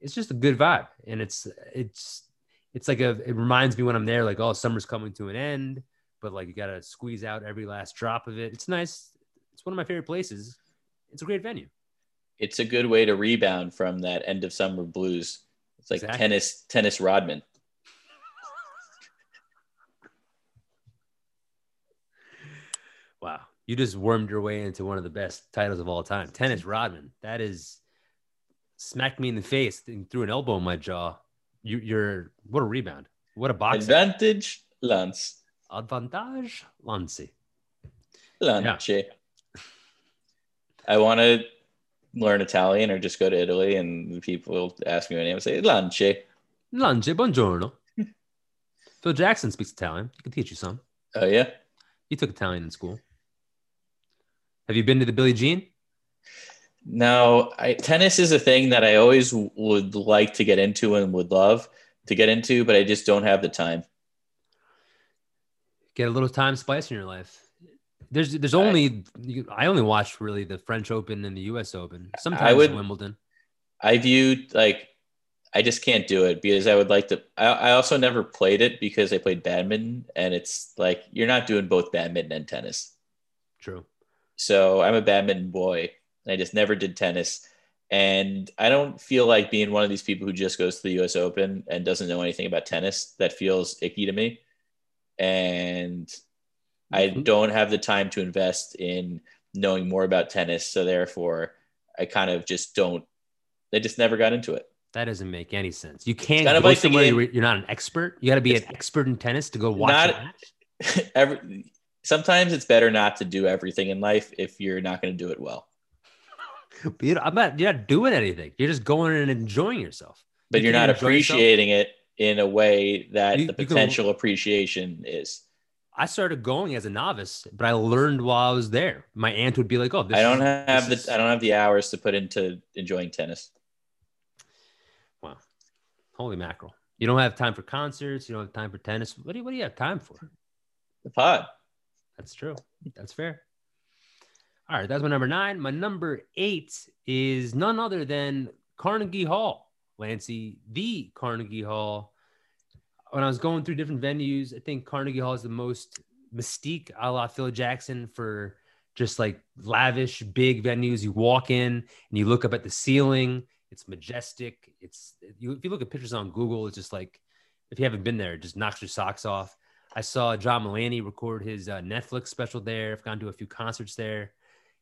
it's just a good vibe and it's it's it's like a it reminds me when i'm there like oh summer's coming to an end but like you gotta squeeze out every last drop of it it's nice it's one of my favorite places it's a great venue It's a good way to rebound from that end of summer blues. It's like Exactly. tennis, tennis Rodman. wow you just wormed your way into one of the best titles of all time. Tennis rodman that is smacked me in the face and threw an elbow in my jaw. You, you're what a rebound. What a box Advantage, Lance. advantage lance. Lance. I want to learn Italian or just go to Italy and people will ask me my name and say Lance. lance buongiorno. [LAUGHS] Phil jackson speaks italian. He can teach you some. Oh, yeah. he took italian in school have you been to the billie jean No, I, tennis is a thing that I always would like to get into and would love to get into, but I just don't have the time. get a little time spice in your life. There's there's only you, I only watch really the French Open and the U.S. Open. Sometimes would- Wimbledon. I viewed like I just can't do it because I would like to. I, I also never played it because I played badminton, and it's like you're not doing both badminton and tennis. True. So I'm a badminton boy, and I just never did tennis. And I don't feel like being one of these people who just goes to the U.S. Open and doesn't know anything about tennis. That feels icky to me, and I Mhm. don't have the time to invest in knowing more about tennis. So therefore, I kind of just don't. I just never got into it. That doesn't make any sense. You can't kind of go like the somewhere you're not an expert. You got to be an expert in tennis to go watch Not- a match. [LAUGHS] Every sometimes it's better not to do everything in life if you're not going to do it well. But you know, I'm not. You're not doing anything. You're just going and enjoying yourself. But You you're can't not enjoy yourself? appreciating it in a way that You- the you can- potential appreciation is. I started going as a novice, but I learned while I was there. My aunt would be like, "Oh, this I don't is- have the is- I don't have the hours to put into enjoying tennis. Wow, holy mackerel! You don't have time for concerts. You don't have time for tennis. What do you, what do you have time for? The pod. That's true. That's fair. All right, that's my number nine. My number eight is none other than Carnegie Hall, Lancy, the Carnegie Hall. When I was going through different venues, I think Carnegie Hall is the most mystique a la Phil Jackson for just like lavish, big venues. You walk in and you look up at the ceiling, it's majestic. It's you, if you look at pictures on Google, it's just like if you haven't been there, it just knocks your socks off. I saw John Mulaney record his uh, Netflix special there. I've gone to a few concerts there,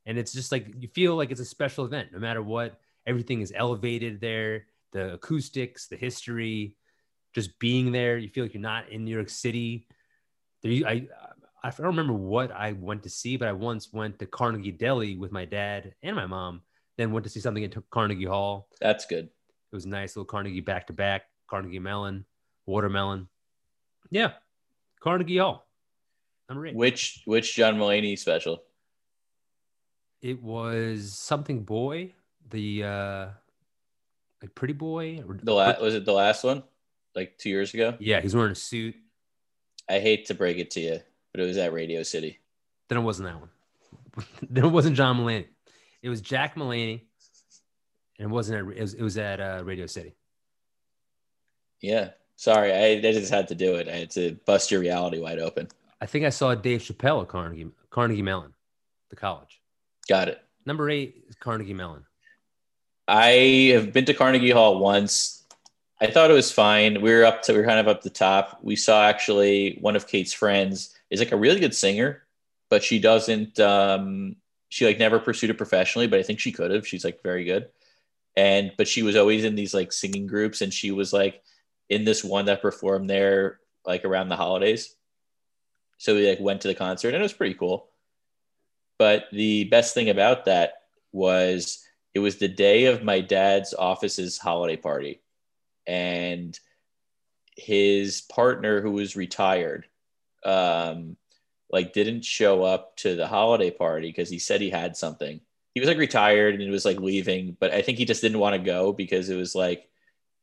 and it's just like you feel like it's a special event, no matter what. Everything is elevated there. The acoustics, the history, just being there, you feel like you're not in New York City. There, I I don't remember what I went to see, but I once went to Carnegie Deli with my dad and my mom. Then went to see something at Carnegie Hall. That's good. It was nice, little Carnegie back to back, Carnegie Mellon, watermelon. Yeah, Carnegie Hall. Number eight. Which which John Mulaney special? It was something boy, the uh like pretty boy. Or, The last was it the last one? Like two years ago? yeah, he's wearing a suit. I hate to break it to you, but it was at Radio City. Then it wasn't that one. [LAUGHS] then it wasn't John Mulaney. It was Jack Mulaney, and it wasn't. At, it was. It was at uh, Radio City. Yeah. Sorry, I, I just had to do it. I had to bust your reality wide open. I think I saw Dave Chappelle at Carnegie Carnegie Mellon, the college. Got it. Number eight is Carnegie Mellon. I have been to Carnegie Hall once. I thought it was fine. We were up to we were kind of up the top. We saw actually one of Kate's friends is like a really good singer, but she doesn't um she like never pursued it professionally, but I think she could have. She's like very good. And but she was always in these like singing groups and she was like in this one that performed there like around the holidays. So we like went to the concert and it was pretty cool. But the best thing about that was it was the day of my dad's office's holiday party and his partner who was retired um like didn't show up to the holiday party because he said he had something he was like retired and he was like leaving but i think he just didn't want to go because it was like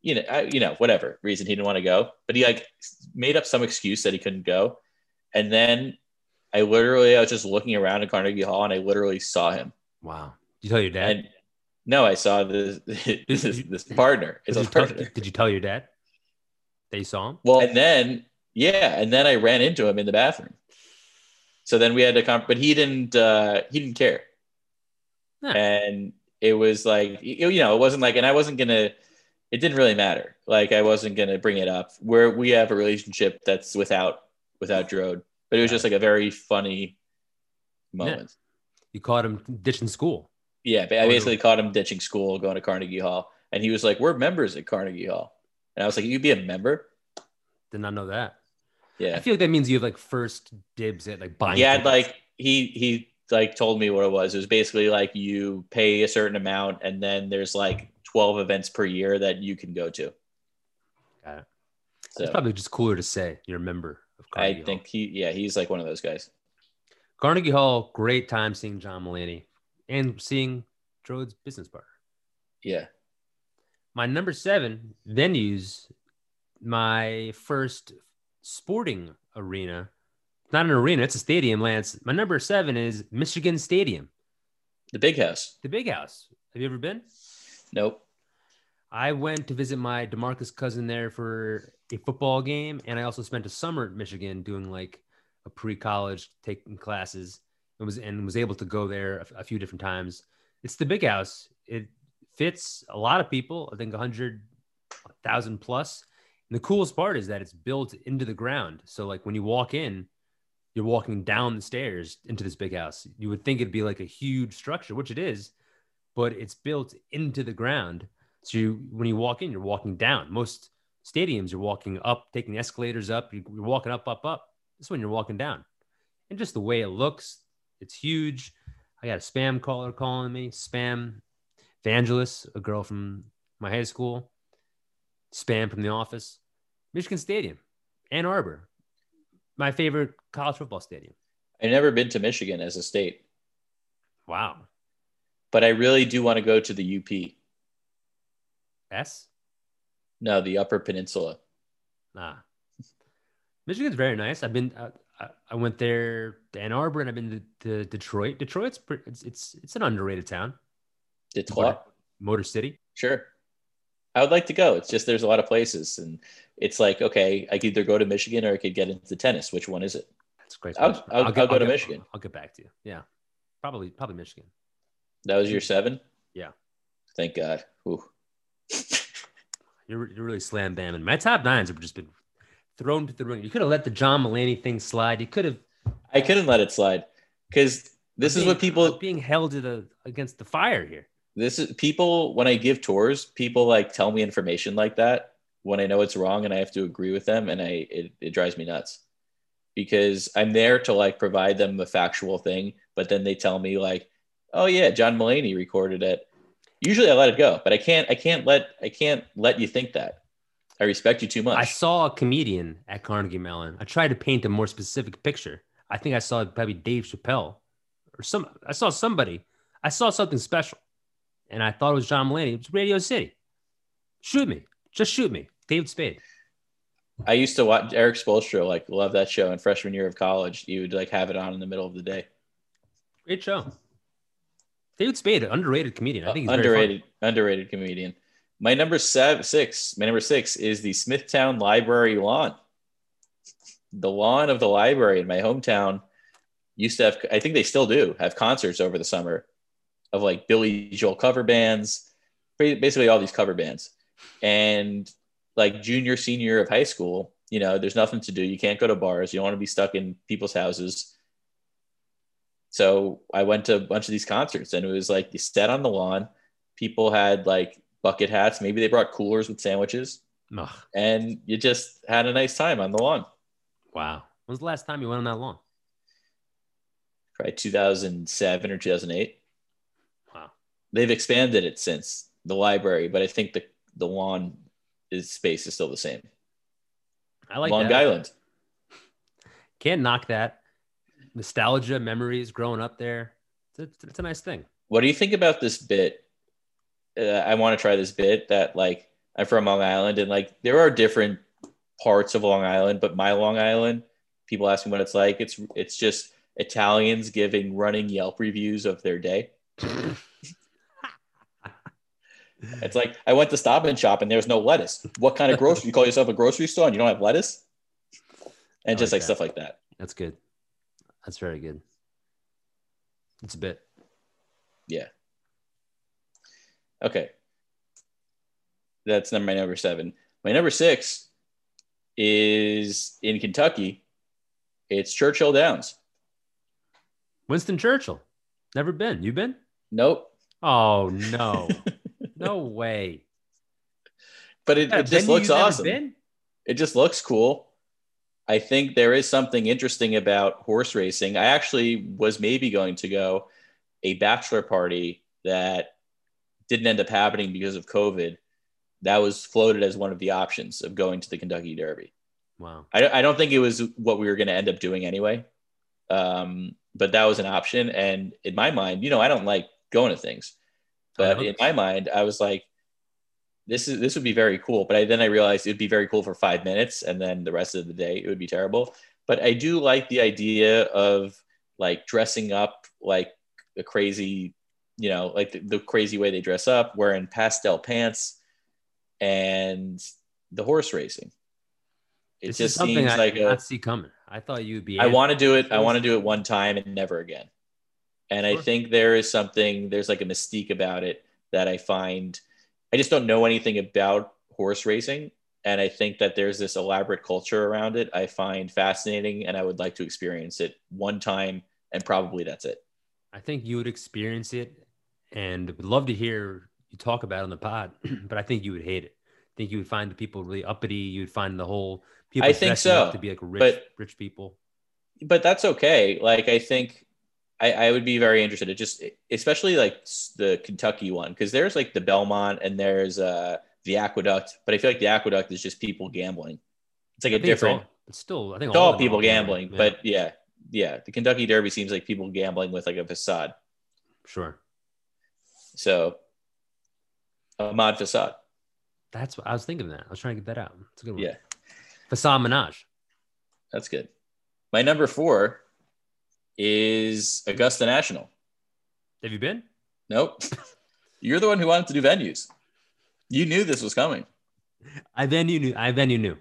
you know I, you know whatever reason he didn't want to go but he like made up some excuse that he couldn't go and then i literally i was just looking around at carnegie hall and i literally saw him Wow. Did you tell your dad? and no, I saw [LAUGHS] this this, you- this partner. did, you a tell, did you tell your dad that you saw him? Well, and then yeah, and then I ran into him in the bathroom. So then we had to come, but he didn't. uh He didn't care, Huh. and it was like you you know, it wasn't like, and I wasn't gonna. It didn't really matter. Like I wasn't gonna bring it up. Where we have a relationship that's without without Drode, but it was just like a very funny moment. You caught him ditching school. Yeah, I basically caught him ditching school, going to Carnegie Hall, and he was like, "We're members at Carnegie Hall," and I was like, "You'd be a member." Did not know that. Yeah, I feel like that means you have like first dibs at like buying. had like he he like told me what it was. It was basically like you pay a certain amount, and then there's like twelve events per year that you can go to. Got it. So It's probably just cooler to say you're a member of I Carnegie Hall. think he yeah he's like one of those guys. Carnegie Hall, great time seeing John Mulaney and seeing Drode's business partner. Yeah, My number seven venues, my first sporting arena. Not an arena, it's a stadium, Lance. My number seven is Michigan Stadium, the big house. the big house. Have you ever been? Nope. I went to visit my Demarcus cousin there for a football game, and I also spent a summer at Michigan doing like a pre-college, taking classes, and was and was able to go there a, a few different times. It's the big house. It fits a lot of people. I think a hundred thousand plus. And the coolest part is that it's built into the ground. So like when you walk in, you're walking down the stairs into this big house. You would think it'd be like a huge structure, which it is, but it's built into the ground. So you, when you walk in, you're walking down. Most stadiums, you're walking up, taking the escalators up. You- You're walking up, up, up. This one, you're walking down, and just the way it looks. It's huge. I got a spam caller calling me, spam evangelist, a girl from my high school, spam from the office, Michigan Stadium, Ann Arbor, my favorite college football stadium. I've never been to Michigan as a state, Wow. but I really do want to go to the UP. S? No, the Upper Peninsula. Ah, Michigan's very nice. I've been, uh, I, I went there to Ann Arbor and I've been to, to Detroit. Detroit's, it's, it's, it's an underrated town. Detroit. Motor City. Sure. I would like to go. It's just there's a lot of places, and it's like okay, I could either go to Michigan or I could get into tennis. Which one is it? That's great. I'll- question. I'll- I'll go to Michigan. I'll get back to you. Yeah. Probably, probably Michigan. That was your seven. Yeah. Thank God. Ooh. [LAUGHS] You're, you're really slam bamming. My top nines have just been thrown to the ring. You could have let the John Mulaney thing slide. You could have. I couldn't let it slide because this I'm is what people. Being held to the against the fire here. This is people when I give tours. People like tell me information like that when I know it's wrong and I have to agree with them, and I it, it drives me nuts because I'm there to like provide them a factual thing, but then they tell me like, oh yeah, John Mulaney recorded it. Usually I let it go, but I can't. I can't let. I can't let you think that. I respect you too much. I saw a comedian at Carnegie Mellon. I tried to paint a more specific picture. I think I saw probably Dave Chappelle or some. I saw somebody. I saw something special, and I thought it was John Mulaney. It was Radio City. Shoot me, just shoot me, David Spade. I used to watch Eric Spoelstra, like love that show in freshman year of college. You would like have it on in the middle of the day. Great show. David Spade, an underrated comedian. I uh, think he's underrated, underrated comedian. My number seven, six, my number six is the Smithtown Library lawn. The lawn of the library in my hometown used to have, I think they still do, have concerts over the summer of like Billy Joel cover bands, basically all these cover bands. And like junior, senior of high school, you know, there's nothing to do. You can't go to bars. You don't want to be stuck in people's houses. So I went to a bunch of these concerts and it was like you sat on the lawn. People had like bucket hats. Maybe they brought coolers with sandwiches. Ugh, and you just had a nice time on the lawn. wow. When's the last time you went on that lawn? Probably 2007 or 2008. Wow. They've expanded it since the library, but I think the, the lawn is space is still the same. I like Long that. Island. Can't knock that. Nostalgia, memories, growing up there. It's, it's a nice thing. What do you think about this bit? Uh, I want to try this bit that like I'm from Long Island and like there are different parts of Long Island, but my Long Island, people ask me what it's like. It's it's just Italians giving running Yelp reviews of their day. [LAUGHS] It's like I went to Stop and Shop and there's no lettuce. What kind of [LAUGHS] grocery? You call yourself a grocery store and you don't have lettuce? And I just like like stuff like that. That's good. That's very good. It's a bit. Yeah. Okay. That's number my number seven. My number six is in Kentucky. It's Churchill Downs. Winston Churchill. Never been. You been? Nope. Oh no. [LAUGHS] no way. But it, Yeah, it just looks awesome. It just looks cool. I think there is something interesting about horse racing. I actually was maybe going to go a bachelor party that didn't end up happening because of COVID. That was floated as one of the options of going to the Kentucky Derby. Wow. I, I don't think it was what we were going to end up doing anyway. Um, but that was an option. And in my mind, you know, I don't like going to things, but in my mind, I was like, this is this would be very cool. But I, then I realized it'd be very cool for five minutes, and then the rest of the day it would be terrible. But I do like the idea of like dressing up like a crazy, you know, like the, the crazy way they dress up, wearing pastel pants, and the horse racing. It this just something seems I like did a, not see coming. I thought you would be. I want to do it. I want to do it one time and never again. And I think there is something, there's like a mystique about it that I find, I just don't know anything about horse racing. And I think that there's this elaborate culture around it I find fascinating and I would like to experience it one time and probably that's it. I think you would experience it, and would love to hear you talk about it on the pod. [CLEARS THROAT] but I think you would hate it. I think you would find the people really uppity. You would find the whole people I think so, to be like rich, but- rich people. but that's okay. Like I think I, I would be very interested. It just especially like the Kentucky one because there's like the Belmont and there's uh the Aqueduct, but I feel like the Aqueduct is just people gambling. It's like a I it's different. all- It's still, I think It's all all people gambling, yeah, but yeah, yeah. The Kentucky Derby seems like people gambling with like a facade. sure. So Ahmad Facade. That's what I was thinking. That I was trying to get that out. It's a good one. Yeah, Facade Menage. that's good. My number four is Augusta National. Have you been? Nope. [LAUGHS] You're the one who wanted to do venues. You knew this was coming. I venue knew. I venue knew.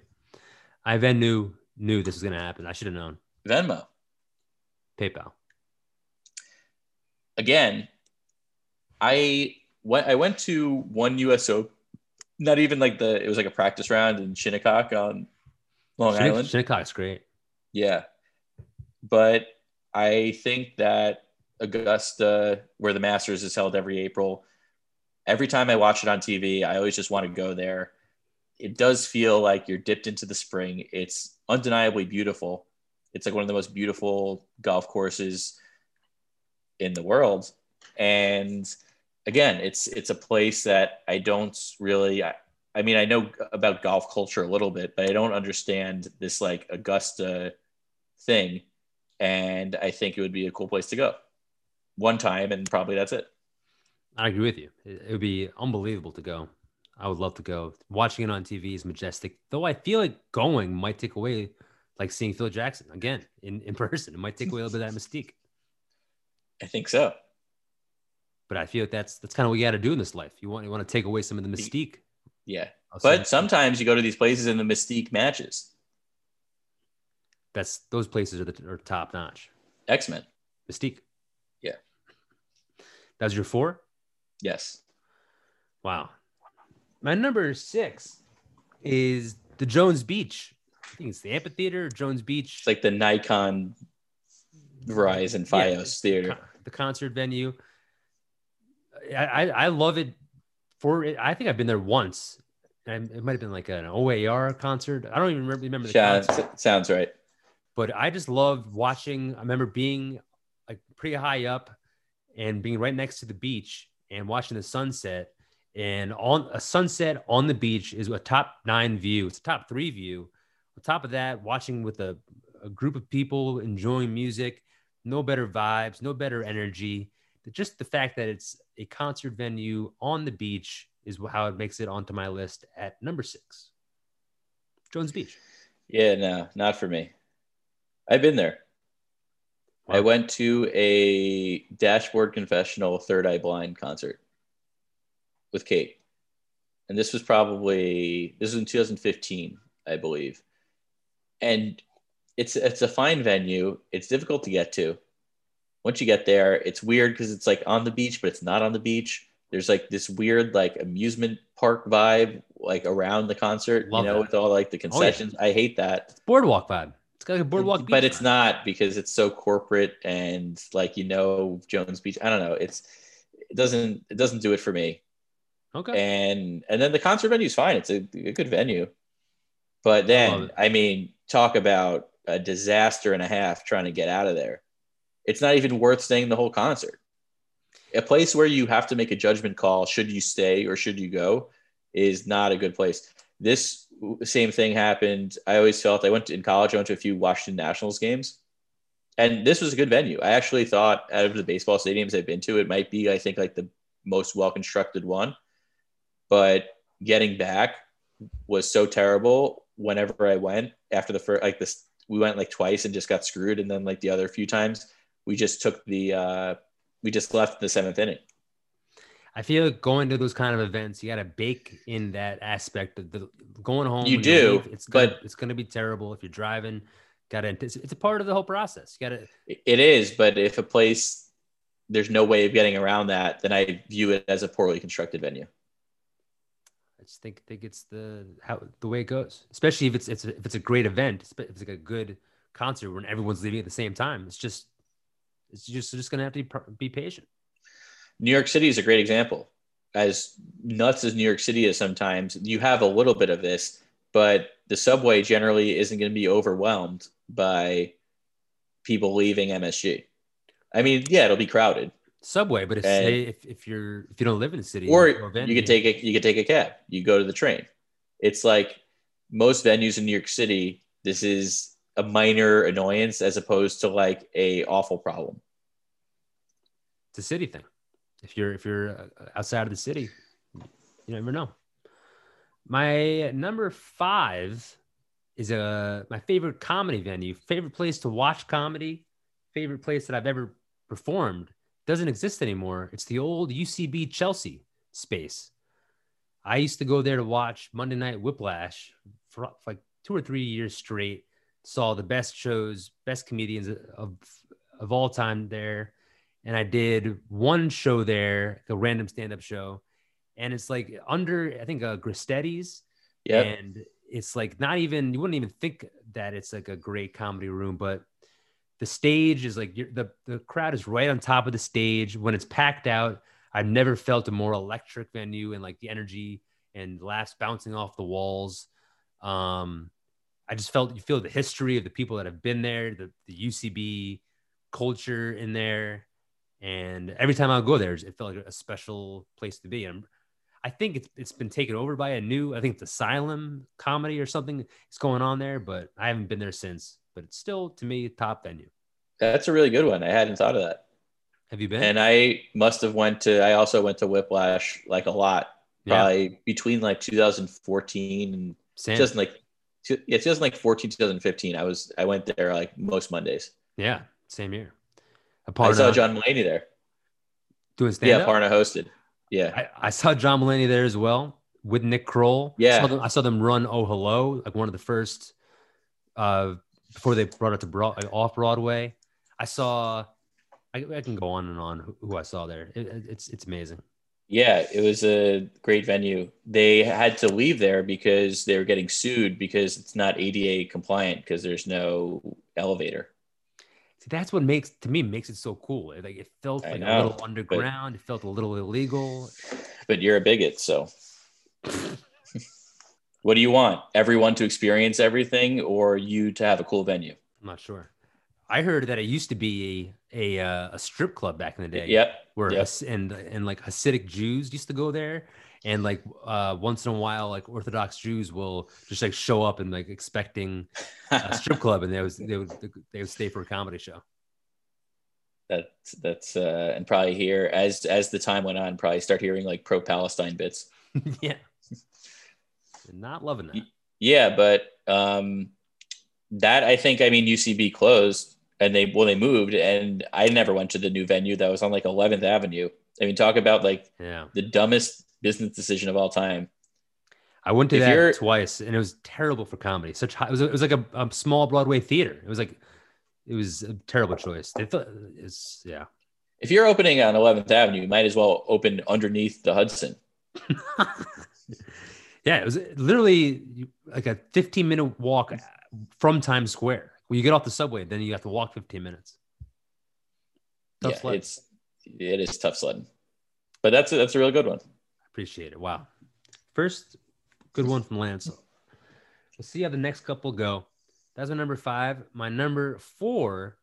I venue knew this was gonna happen. I should have known. Venmo. PayPal. Again, I went I went to one USO, not even like the it was like a practice round in Shinnecock on Long Island. Shinnecock's great. Yeah. But I think that Augusta, where the Masters is held every April, every time I watch it on TV, I always just want to go there. It does feel like you're dipped into the spring. It's undeniably beautiful. It's like one of the most beautiful golf courses in the world. And again, it's it's a place that I don't really I, I mean, I know about golf culture a little bit, but I don't understand this like Augusta thing. And I think it would be a cool place to go one time, and probably that's it. I agree with you. It, it would be unbelievable to go. I would love to go. Watching it on TV is majestic. Though I feel like going might take away, like seeing Phil Jackson again in, in [LAUGHS] person. It might take away a little bit of that mystique. I think so. But I feel like that's that's kind of what you got to do in this life. You want you want to take away some of the mystique. Yeah. But sometimes you go to these places and the mystique matches. That's those places are the are top notch. X Men. Mystique. Yeah. that's your four. Yes. Wow. My number six is the Jones Beach. I think it's the amphitheater, Jones Beach. It's like the Nikon Verizon Yeah, Fios Theater. con- the concert venue. I, I, I love it for it. I think I've been there once. And it might have been like an OAR concert. I don't even remember, remember the Yeah, concert, sounds right. But I just loved watching. I remember being like pretty high up and being right next to the beach and watching the sunset. And on a sunset on the beach is a top nine view. It's a top three view. On top of that, watching with a, a group of people enjoying music, no better vibes, no better energy. Just the fact that it's a concert venue on the beach is how it makes it onto my list at number six. Jones Beach. Yeah, no, not for me. I've been there. I went to a Dashboard Confessional Third Eye Blind concert with Kate. And this was probably this was in 2015, I believe. And it's it's a fine venue. It's difficult to get to. Once you get there, it's weird because it's like on the beach, but it's not on the beach. There's like this weird like amusement park vibe like around the concert, Love you know, that. with all like the Oh, yeah. concessions. I hate that It's Boardwalk vibe. It's got like a boardwalk but it's not because it's so corporate and like you know Jones Beach. I don't know. It's it doesn't it doesn't do it for me. Okay. And and then the concert venue is fine. It's a, a good venue, but then it. I mean, talk about a disaster and a half trying to get out of there. It's not even worth staying the whole concert. A place where you have to make a judgment call: should you stay or should you go? Is not a good place. This same thing happened. I always felt I went to, in college. I went to a few Washington Nationals games, and this was a good venue. I actually thought out of the baseball stadiums I've been to, it might be I think like the most well constructed one. But getting back was so terrible. Whenever I went after the first, like this, we went like twice and just got screwed, and then like the other few times, we just took the uh, we just left the seventh inning. I feel like going to those kind of events, you got to bake in that aspect of the going home. You do, leave, it's gonna, but- it's going to be terrible if you're driving. Got to it's a part of the whole process. You got to It is, but if a place there's no way of getting around that, then I view it as a poorly constructed venue. I just think think it's the how the way it goes. Especially if it's it's if it's a great event, if it's like a good concert when everyone's leaving at the same time. It's just it's just just going to have to be, be patient. New York City is a great example. As nuts as New York City is sometimes, you have a little bit of this, but the subway generally isn't going to be overwhelmed by people leaving MSG. I mean, yeah, it'll be crowded, Subway, but if And- say if, if you're if you don't live in the city or venue- you could take a you could take a cab. You go to the train. It's like most venues in New York City. This is a minor annoyance as opposed to like a awful problem. it's a city thing. If you're if you're uh, outside of the city, you never know. My number five is a my favorite comedy venue, favorite place to watch comedy, favorite place that I've ever performed. Doesn't exist anymore. It's the old UCB Chelsea space. I used to go there to watch Monday Night Whiplash for, for like two or three years straight. Saw the best shows, best comedians of of all time there and I did one show there, a random stand-up show, and it's like under I think uh, Gristedes, Yeah, and it's like not even you wouldn't even think that it's like a great comedy room, but the stage is like you're, the the crowd is right on top of the stage when it's packed out. I've never felt a more electric venue and like the energy and laughs bouncing off the walls. Um, I just felt you feel the history of the people that have been there, the, the UCB culture in there. And every time I go there, it felt like a special place to be. And I think it's, it's been taken over by a new, I think it's Asylum comedy or something is going on there, but I haven't been there since. But it's still, to me, top venue. that's a really good one. I hadn't thought of that. Have you been? And I must have went to. I also went to Whiplash like a lot, Yeah. probably between like 2014 and Sam. just like two- yeah, 2014 2015. I was I went there like most Mondays. yeah, same year. I saw John Mulaney there. doing stand Yeah. Parna hosted. Yeah, I, I saw John Mulaney there as well with Nick Kroll. Yeah. I saw them, I saw them run Oh Hello, like one of the first uh, before they brought it to broad, off Broadway. I saw. I, I can go on and on who, who I saw there. It- it's it's amazing. yeah, it was a great venue. They had to leave there because they were getting sued because it's not ADA compliant because there's no elevator. See, that's what makes to me makes it so cool. It, like it felt I like a little underground. It felt a little illegal. But you're a bigot, so [LAUGHS] what do you want? Everyone to experience everything, or you to have a cool venue? I'm not sure. I heard that it used to be a a, a strip club back in the day. Yep. where Yep. And and like Hasidic Jews used to go there, and like uh, once in a while, like Orthodox Jews will just like show up and like expecting a [LAUGHS] strip club, and they was they would they would stay for a comedy show. that's that's uh, and probably here as as the time went on, probably start hearing like pro Palestine bits. [LAUGHS] yeah, not loving that. Yeah, but um, that I think I mean UCB closed and they well they moved and I never went to the new venue that was on like 11th Avenue. I mean, talk about like Yeah, the dumbest business decision of all time. I went to If that twice, and it was terrible for comedy. Such high, it was it was like a, a small Broadway theater. It was like it was a terrible choice. They thought it's yeah. If you're opening on 11th Avenue, you might as well open underneath the Hudson. [LAUGHS] yeah, it was literally like a 15 minute walk from Times Square. When you get off the subway, then you have to walk 15 minutes. Tough yeah, sled. it's it is tough sledding, but that's a, that's a really good one. Appreciate it. Wow. First, good one from Lance. We'll see how the next couple go. That's my number five. My number four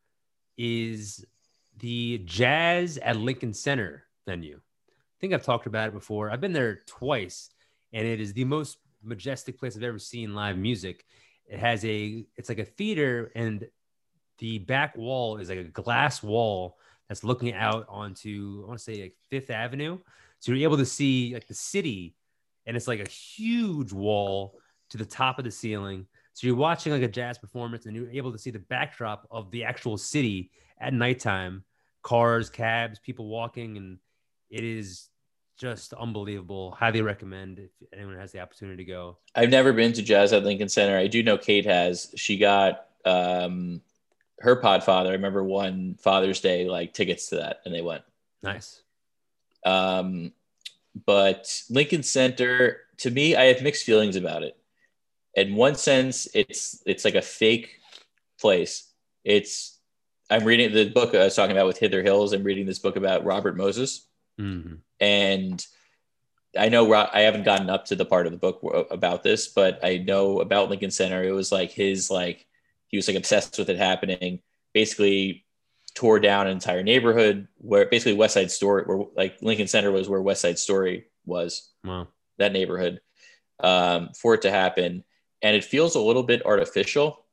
is the Jazz at Lincoln Center venue. I think I've talked about it before. I've been there twice, and it is the most majestic place I've ever seen live music. It has a, it's like a theater, and the back wall is like a glass wall that's looking out onto, I want to say like Fifth Avenue. So you're able to see like the city, and it's like a huge wall to the top of the ceiling. So you're watching like a jazz performance, and you're able to see the backdrop of the actual city at nighttime, cars, cabs, people walking, and it is just unbelievable. Highly recommend if anyone has the opportunity to go. I've never been to Jazz at Lincoln Center. I do know Kate has. She got um, her podfather. I remember one Father's Day like tickets to that, and they went. Nice. Um, but Lincoln Center, to me, I have mixed feelings about it. In one sense, it's it's like a fake place. It's I'm reading the book I was talking about with Hither Hills. I'm reading this book about Robert Moses, Mhm. and I know I haven't gotten up to the part of the book about this, but I know about Lincoln Center. It was like his like he was like obsessed with it happening. basically tore down an entire neighborhood where basically West Side Story, where like Lincoln Center was where West Side Story was, Wow. that neighborhood, um, for it to happen. And it feels a little bit artificial,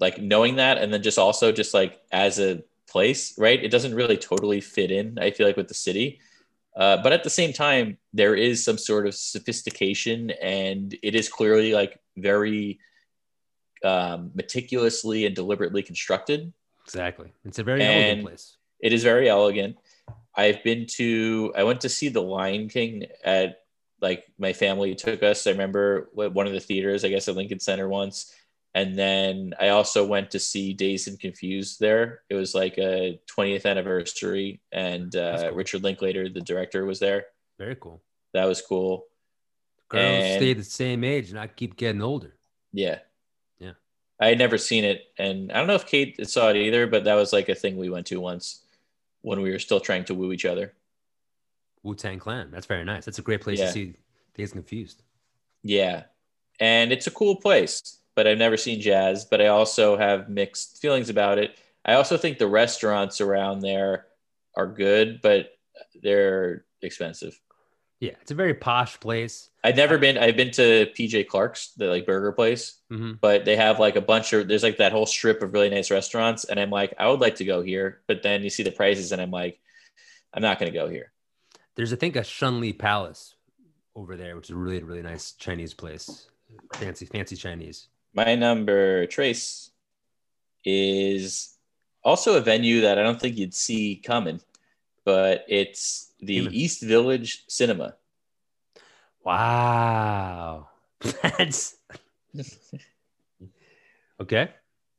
like knowing that, and then just also just like as a place, right? It doesn't really totally fit in, I feel like, with the city. Uh, but at the same time, there is some sort of sophistication, and it is clearly like very um, meticulously and deliberately constructed. Exactly. It's a very And- elegant place. It is very elegant. I've been to, I went to see The Lion King at like my family took us. I remember one of the theaters, I guess at Lincoln Center once. And then I also went to see Dazed and Confused there. It was like a 20th anniversary, and uh, cool. Richard Linklater, the director, was there. Very cool. That was cool. Girls And- stay the same age and I keep getting older. Yeah. Yeah. I had never seen it. And I don't know if Kate saw it either, but that was like a thing we went to once when we were still trying to woo each other. Wu Tang Clan. That's very nice. That's a great place Yeah. to see Days Confused. Yeah. And it's a cool place, but I've never seen jazz, but I also have mixed feelings about it. I also think the restaurants around there are good, but they're expensive. Yeah, it's a very posh place. I've never been, I've been to PJ Clark's, the like burger place, hmm but they have like a bunch of, there's like that whole strip of really nice restaurants. And I'm like, I would like to go here. But then you see the prices and I'm like, I'm not going to go here. There's, I think, a Shun Lee Palace over there, which is a really, really nice Chinese place. Fancy, fancy Chinese. My number, Trace, is also a venue that I don't think you'd see coming, but it's the Human. East Village Cinema. Wow. [LAUGHS] That's [LAUGHS] okay.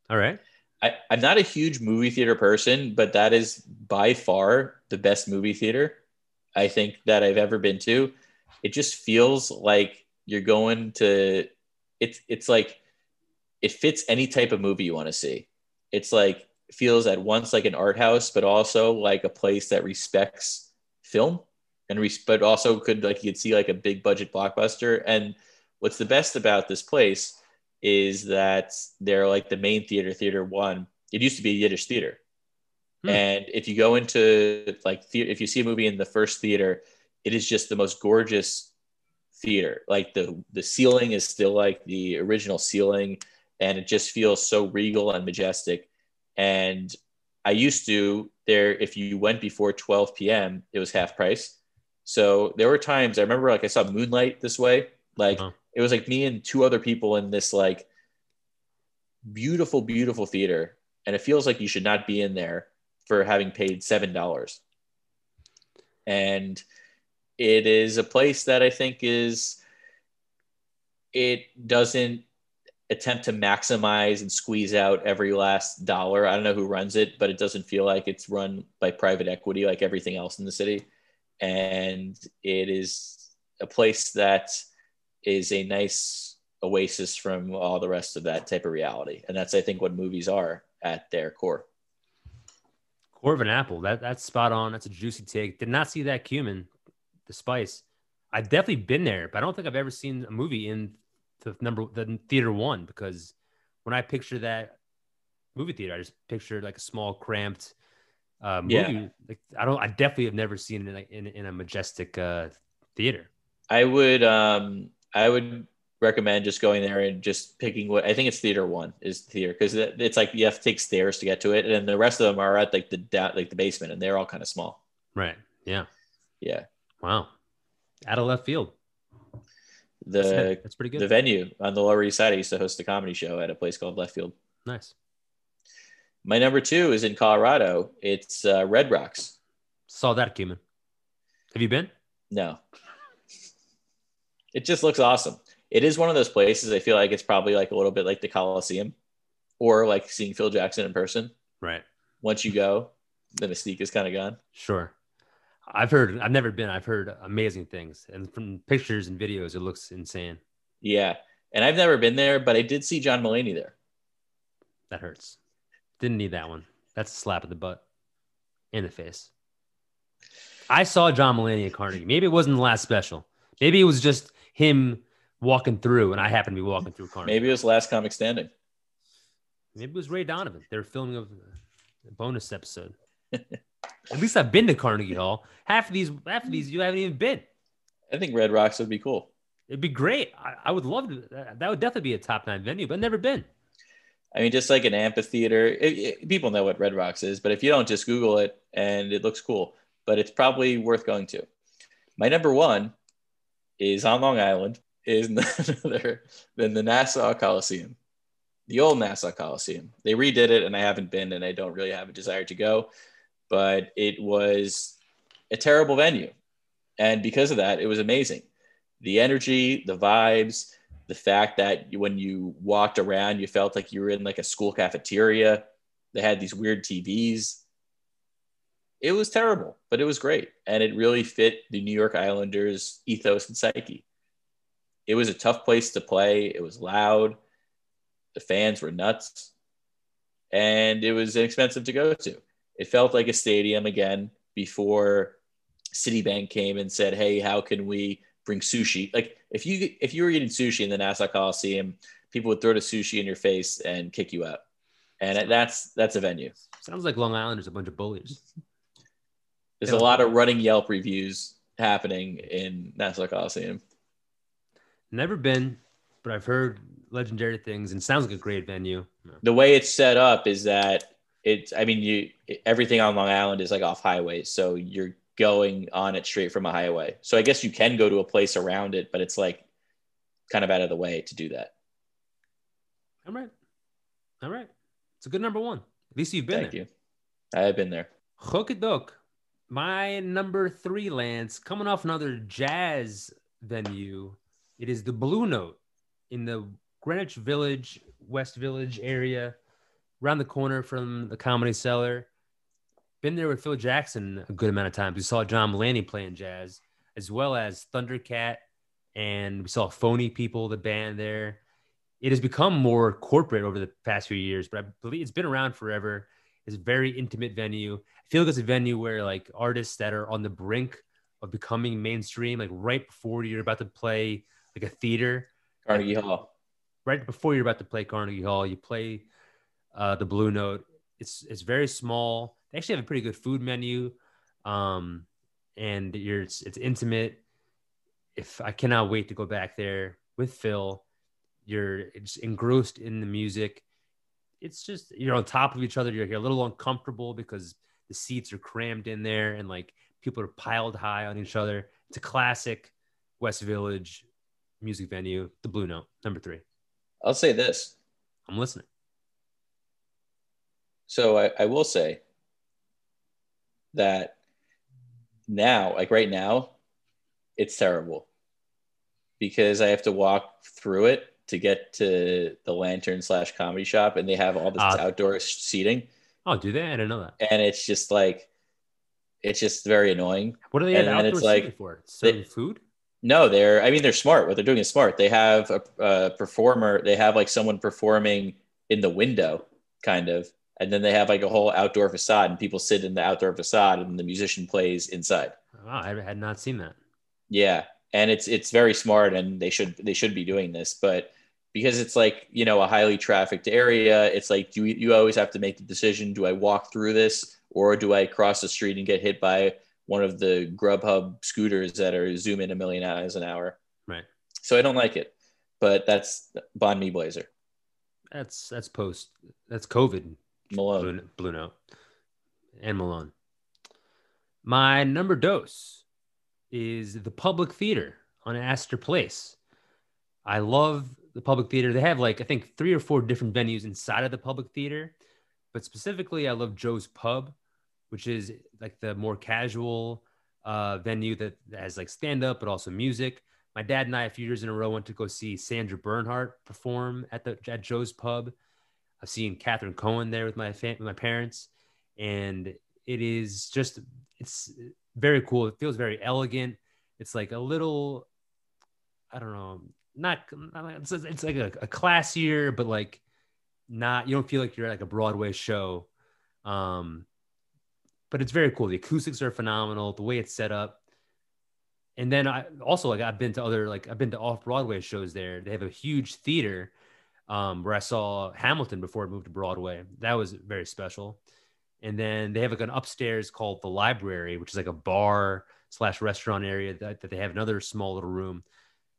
All right. I, I'm not a huge movie theater person, but that is by far the best movie theater I think that I've ever been to. It just feels like you're going to it's it's like it fits any type of movie you want to see. It's like feels at once like an art house, but also like a place that respects film and res- but also could like you could see like a big budget blockbuster. And what's the best about this place is that they're like the main theater, theater one. It used to be a Yiddish theater. Hmm. And if you go into like the- if you see a movie in the first theater, it is just the most gorgeous theater. Like the the ceiling is still like the original ceiling, and it just feels so regal and majestic. And I used to there if you went before 12 p.m. it was half price. So there were times I remember like I saw Moonlight this way. Like Wow. it was like me and two other people in this like beautiful, beautiful theater, and it feels like you should not be in there for having paid seven dollars. And it is a place that I think is it doesn't attempt to maximize and squeeze out every last dollar. I don't know who runs it, but it doesn't feel like it's run by private equity like everything else in the city. And it is a place that is a nice oasis from all the rest of that type of reality. And that's, I think, what movies are at their core. Core of an apple. That that's spot on. That's a juicy take. Did not see that cumin, the spice. I've definitely been there, but I don't think I've ever seen a movie in the number the theater one because when I picture that movie theater, I just picture like a small, cramped uh, movie. Yeah. Like I don't. I definitely have never seen it in, in, in a majestic uh, theater. I would um I would recommend just going there and just picking what I think it's theater one is theater because it's like you have to take stairs to get to it, and then the rest of them are at like the down like the basement, and they're all kind of small. Right. Yeah. Yeah, Wow. Out of left field. The That's, pretty good. the venue on the Lower East Side. I used to host a comedy show at a place called Left Field. nice. My number two is in Colorado. It's uh, Red Rocks. Saw that cumin. Have you been? No, it just looks awesome. It is one of those places. I feel like it's probably like a little bit like the Coliseum, or like seeing Phil Jackson in person. Right. Once you go, the mystique is kind of gone. Sure. I've heard, I've never been, I've heard amazing things. And from pictures and videos, it looks insane. Yeah. And I've never been there, but I did see John Mulaney there. That hurts. Didn't need that one. That's a slap in the butt, in the face. I saw John Mulaney at Carnegie. Maybe it wasn't the last special. Maybe it was just him walking through, and I happened to be walking through Carnegie. Maybe it was last comic standing. Maybe it was Ray Donovan. They were filming a bonus episode. [LAUGHS] At least I've been to Carnegie Hall. Half of these, half of these, you haven't even been. I think Red Rocks would be cool. It'd be great. I, I would love to. That would definitely be a top nine venue, but I've never been. I mean, just like an amphitheater. It, it- people know what Red Rocks is, but if you don't, just Google it, and it looks cool. But it's probably worth going to. My number one is on Long Island. Is [LAUGHS] none other than the Nassau Coliseum, the old Nassau Coliseum. They redid it, and I haven't been, and I don't really have a desire to go. But it was a terrible venue, and because of that, it was amazing. The energy, the vibes, the fact that when you walked around, you felt like you were in like a school cafeteria. They had these weird TVs. It was terrible, but it was great. And it really fit the New York Islanders' ethos and psyche. It was a tough place to play. It was loud. The fans were nuts. And it was inexpensive to go to. It felt like a stadium again before Citibank came and said, Hey, how can we bring sushi? Like if you if you were eating sushi in the Nassau Coliseum, people would throw the sushi in your face and kick you out. And that's that's a venue. Sounds like Long Island is a bunch of bullies. There's a lot of running Yelp reviews happening in Nassau Coliseum. Never been, but I've heard legendary things and sounds like a great venue. The way it's set up is that it's I mean you everything on Long Island is like off highways, so you're going on it straight from a highway. So I guess you can go to a place around it, but it's like kind of out of the way to do that. All right. All right. It's a good number one. At least you've been Thank there. you. I have been there. Hookadok. My number three, Lance, coming off another jazz venue. It is the Blue Note in the Greenwich Village, West Village area, around the corner from the Comedy Cellar. Been there with Phil Jackson a good amount of times. We saw John Mulaney playing jazz, as well as Thundercat, and we saw Phony People, the band there. It has become more corporate over the past few years, but I believe it's been around forever. It's a very intimate venue. I feel like it's a venue where like artists that are on the brink of becoming mainstream, like right before you're about to play like a theater, Carnegie Hall. right before you're about to play Carnegie Hall, you play uh, the Blue Note. It's it's very small. They actually have a pretty good food menu, um, and you're it's, it's intimate. If I cannot wait to go back there with Phil, you're just engrossed in the music. It's just you're on top of each other. You're, you're a little uncomfortable because the seats are crammed in there and like people are piled high on each other. It's a classic West Village music venue. The Blue Note, number three. I'll say this. I'm listening. So I, I will say that now, like right now, it's terrible because I have to walk through it to get to the lantern slash comedy shop and they have all this Ah. outdoor seating Oh, do they? I didn't know that. and it's just like it's just very annoying. What do they And have outdoor it's like- for? Serving food? No, they're I mean they're smart. What they're doing is smart. They have a, a performer, they have like someone performing in the window kind of and then they have like a whole outdoor facade and people sit in the outdoor facade and the musician plays inside. Wow, I had not seen that. Yeah, and it's it's very smart, and they should they should be doing this, but because it's like you know a highly trafficked area, it's like you you always have to make the decision: do I walk through this, or do I cross the street and get hit by one of the Grubhub scooters that are zooming a million miles an hour? Right. So I don't like it, but that's Bon Me Blazer That's that's post. That's COVID. Malone. Blue, Blue Note and Malone. My number dose is the Public Theater on Astor Place. I love the Public Theater. They have like I think three or four different venues inside of the Public Theater, but specifically I love Joe's Pub, which is like the more casual uh, venue that has like stand up but also music. My dad and I a few years in a row went to go see Sandra Bernhard perform at the at Joe's Pub. I've seen Catherine Cohen there with my fam- my parents, and it is just it's very cool. It feels very elegant. It's like a little, I don't know, not it's, it's like a, a classier, but like not you don't feel like you're at like a Broadway show. Um, but it's very cool. The acoustics are phenomenal. The way it's set up. And then I also like I've been to other like I've been to off Broadway shows there. They have a huge theater um, where I saw Hamilton before it moved to Broadway. That was very special. And then they have like an upstairs called the library, which is like a bar slash restaurant area that, that they have another small little room.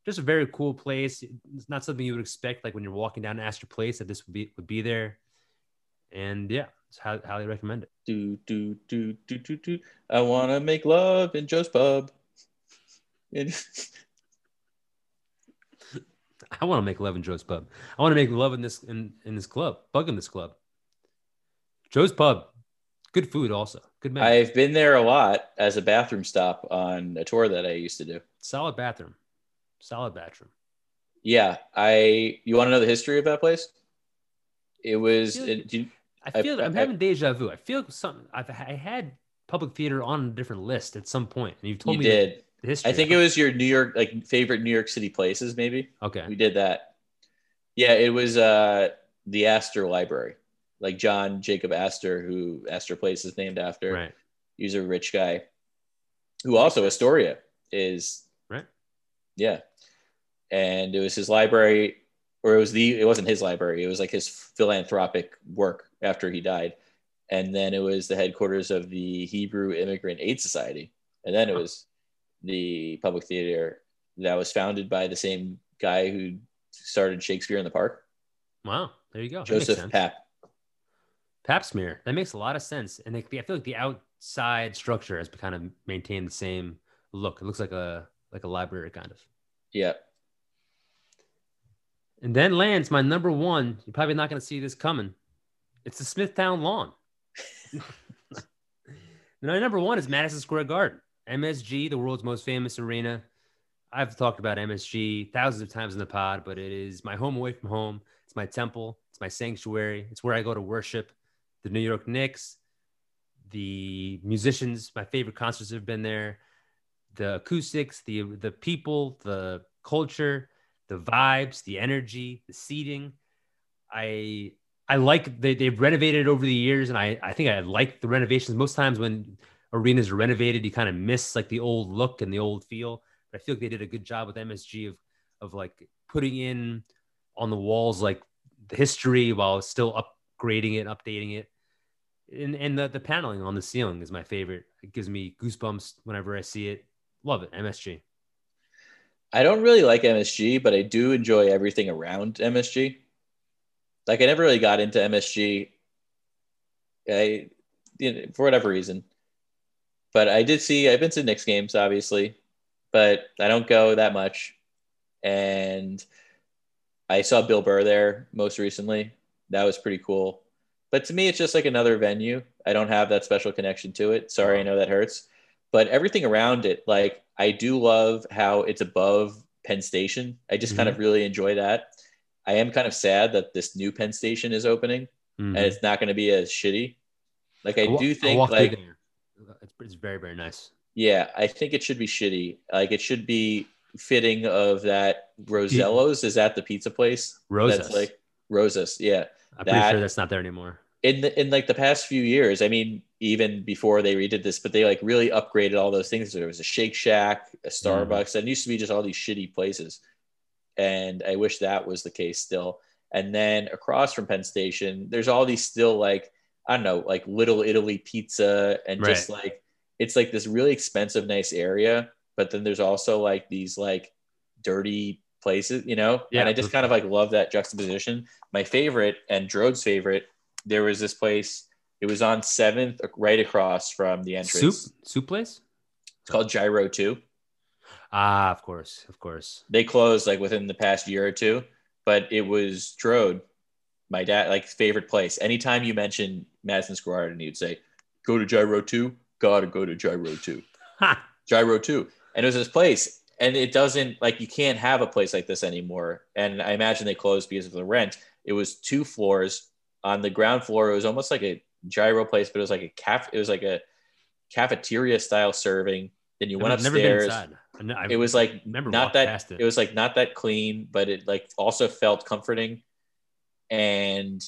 Just a very cool place. It's not something you would expect, like when you're walking down Astor Place, that this would be would be there. And yeah, it's highly recommend it. Do do do do do do. I want to make love in Joe's pub. [LAUGHS] [LAUGHS] I want to make love in Joe's Pub. I want to make love in this in, in this club. Bug in this club. Joe's Pub. Good food also. Good man. I've been there a lot as a bathroom stop on a tour that I used to do. Solid bathroom. Solid bathroom. Yeah, I. You want to know the history of that place? It was. Yeah. It, you- I I- feel I, am I- having deja vu. I feel something. I've I had public theater on a different list at some point, and you've told you me did. the history. I think it was your New York, like favorite New York City places, maybe. okay. We did that. Yeah, it was uh the Astor Library, like John Jacob Astor, who Astor Place is named after. Right. He's a rich guy, who also Astoria is. Right. Yeah, and it was his library, or it was the. It wasn't his library. It was like his philanthropic work after he died, and then it was the headquarters of the Hebrew Immigrant Aid Society, and then it was the public theater that was founded by the same guy who started Shakespeare in the Park, Wow. There you go. That Joseph. Papp. Pap smear. That makes a lot of sense. And they, I feel like the outside structure has kind of maintained the same look. It looks like a like a library kind of. Yeah, And then lands my number one. You're probably not going to see this coming. It's the Smithtown Lawn. [LAUGHS] [LAUGHS] my number one is Madison Square Garden. MSG, the world's most famous arena. I've talked about MSG thousands of times in the pod, but it is my home away from home. It's my temple. It's my sanctuary. It's where I go to worship the New York Knicks. The musicians, my favorite concerts have been there. The acoustics, the the people, the culture, the vibes, the energy, the seating. I I like they they've renovated over the years, and I I think I like the renovations. Most times when arenas are renovated, you kind of miss like the old look and the old feel. But I feel like they did a good job with MSG of of like putting in on the walls like the history while still upgrading it, updating it. And and the, the paneling on the ceiling is my favorite. It gives me goosebumps whenever I see it. Love it. MSG. I don't really like MSG, but I do enjoy everything around MSG. Like I never really got into MSG. I, you know, for whatever reason, but I did see. I've been to Knicks games, obviously, but I don't go that much. And I saw Bill Burr there most recently. That was pretty cool. But to me, it's just like another venue. I don't have that special connection to it. Sorry, I know that hurts. But everything around it, like I do love how it's above Penn Station. I just kind of really enjoy that. I am kind of sad that this new Penn Station is opening Mhm. and it's not going to be as shitty. Like I wa- do think through like there. It's, it's very very nice. yeah, I think it should be shitty. Like it should be fitting of that Rosello's. Is that the pizza place? Rosas. That's like Rosas. Yeah. I'm pretty sure that's not there anymore. In the, in like the past few years, I mean, even before they redid this, but they like really upgraded all those things. There was a Shake Shack, a mm. Starbucks. And it used to be just all these shitty places. And I wish that was the case still. And then across from Penn Station, there's all these still like, I don't know, like Little Italy pizza and just like it's like this really expensive, nice area. But then there's also like these like dirty places, you know? Yeah. And I just kind of like love that juxtaposition. My favorite and Drode's favorite, there was this place, it was on seventh, right across from the entrance. Soup soup place. It's called Gyro 2. Ah, of course, of course. They closed like within the past year or two, but it was Drode, my dad, like favorite place. Anytime you mention Madison Square Garden, he'd say, go to Gyro 2, gotta go to Gyro 2. Gyro 2. And it was this place. And it doesn't like you can't have a place like this anymore. And I imagine they closed because of the rent. It was two floors. On the ground floor, it was almost like a gyro place, but it was like a caf it was like a cafeteria style serving. Then you went I've never been upstairs. inside. I ne- It was like not that it. it was like not that clean, but it like also felt comforting. And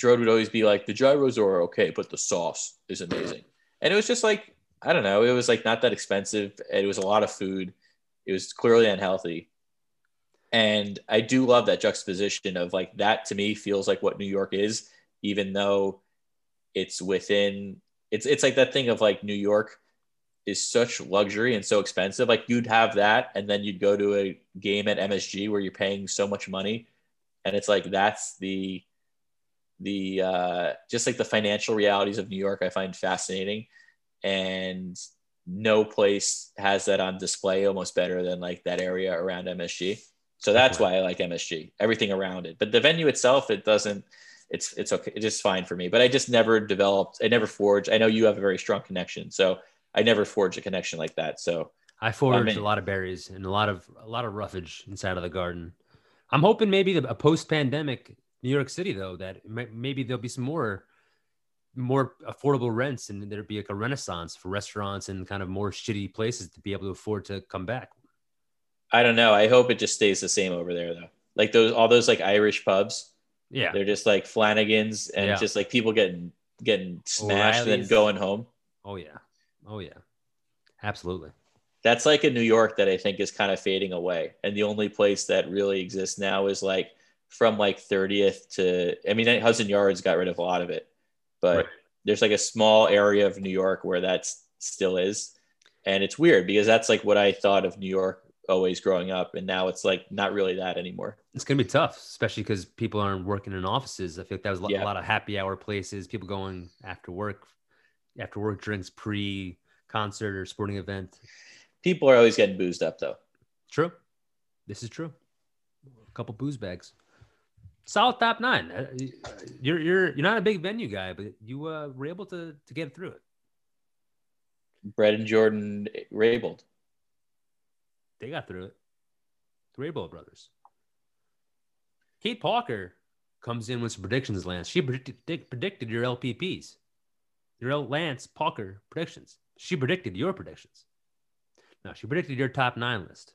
Drode would always be like, the gyros are okay, but the sauce is amazing. And it was just like, I don't know, it was like not that expensive. It was a lot of food. It was clearly unhealthy. And I do love that juxtaposition of like that to me feels like what New York is, even though it's within it's it's like that thing of like New York is such luxury and so expensive. Like you'd have that, and then you'd go to a game at MSG where you're paying so much money, and it's like that's the the uh, just like the financial realities of New York. I find fascinating, and no place has that on display almost better than like that area around MSG. So that's why I like MSG. Everything around it, but the venue itself, it doesn't. It's it's okay. It's just fine for me. But I just never developed. I never forged. I know you have a very strong connection, so I never forged a connection like that. So I forged a lot of berries and a lot of a lot of roughage inside of the garden. I'm hoping maybe the, a post-pandemic New York City though that may, maybe there'll be some more more affordable rents and there'd be like a renaissance for restaurants and kind of more shitty places to be able to afford to come back. I don't know. I hope it just stays the same over there though. Like those all those like Irish pubs. Yeah. They're just like Flanagan's and Yeah. just like people getting getting smashed and then going home. Oh yeah. Oh yeah. Absolutely. That's like a New York that I think is kind of fading away. And the only place that really exists now is like from like 30th to I mean Hudson Yards got rid of a lot of it. But Right. there's like a small area of New York where that still is. And it's weird because that's like what I thought of New York always growing up and now it's like not really that anymore. It's gonna be tough, especially because people aren't working in offices. I feel like that was Yeah. a lot of happy hour places, people going after work, after work drinks pre concert or sporting event. People are always getting boozed up though. True. This is true. A couple booze bags. Solid top nine. Uh, You're you're you're not a big venue guy, but you uh, were able to to get through it. Brett and Jordan Raybold. They got through it. The Rainbow Brothers. Kate Parker comes in with some predictions, Lance. She predicted, predicted your LPPs, your L- Lance Parker predictions. She predicted your predictions. No, she predicted your top nine list.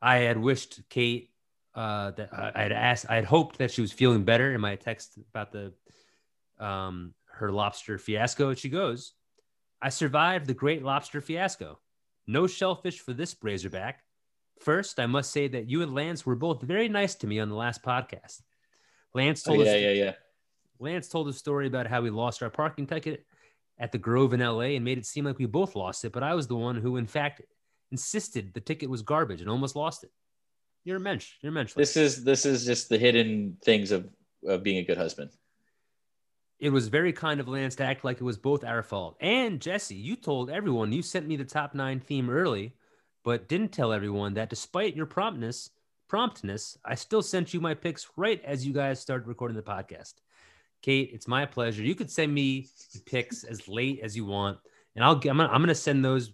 I had wished Kate uh, that I had asked, I had hoped that she was feeling better in my text about the um, her lobster fiasco. She goes, I survived the great lobster fiasco. No shellfish for this Razorback. First, I must say that you and Lance were both very nice to me on the last podcast. Lance Oh, told yeah, us yeah, yeah. Lance told a story about how we lost our parking ticket at the Grove in LA and made it seem like we both lost it, but I was the one who, in fact, insisted the ticket was garbage and almost lost it. You're a mensch. You're a mensch. This is this is just the hidden things of, of being a good husband. it was very kind of Lance to act like it was both our fault. And Jesse, you told everyone you sent me the top nine theme early, but didn't tell everyone that despite your promptness, promptness, I still sent you my picks right as you guys started recording the podcast. Kate, it's my pleasure. You could send me picks as late as you want, and I'll I'm gonna, I'm gonna send those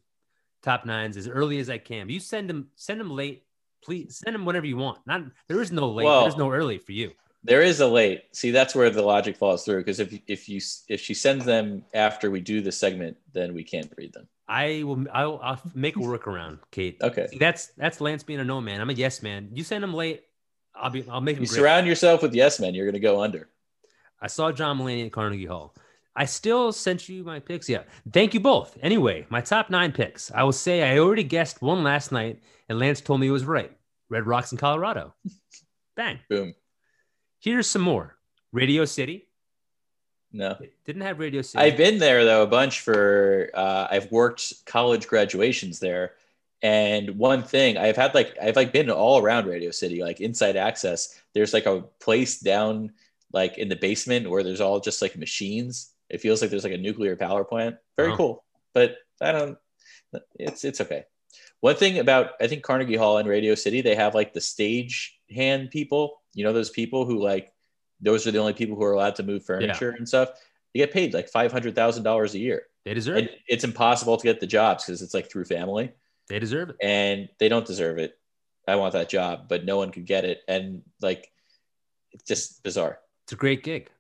top nines as early as I can. You send them send them late, please send them whenever you want. Not there is no late, Well- there's no early for you. There is a late. See, that's where the logic falls through. Because if if you if she sends them after we do the segment, then we can't read them. I will. I'll, I'll make a workaround, Kate. Okay. See, that's that's Lance being a no man. I'm a yes man. You send him late, I'll be. I'll make You great. surround yourself with yes men, you're going to go under. I saw John Mulaney at Carnegie Hall. I still sent you my picks. Yeah, thank you both. Anyway, my top nine picks. I will say I already guessed one last night, and Lance told me it was right. Red Rocks in Colorado. [LAUGHS] Bang. Boom. Here's some more. Radio City. No. Didn't have Radio City. I've been there though a bunch for uh, I've worked college graduations there. And one thing I've had like I've like been all around Radio City, like inside access. There's like a place down like in the basement where there's all just like machines. It feels like there's like a nuclear power plant. Very Oh. cool. But I don't it's it's okay. One thing about I think Carnegie Hall and Radio City, they have like the stage hand people. You know those people who like those are the only people who are allowed to move furniture and stuff. They get paid like five hundred thousand dollars a year. they deserve And it. it's impossible to get the jobs because it's like through family They deserve it. and they don't deserve it. I want that job, but no one could get it. And like it's just bizarre. It's a great gig.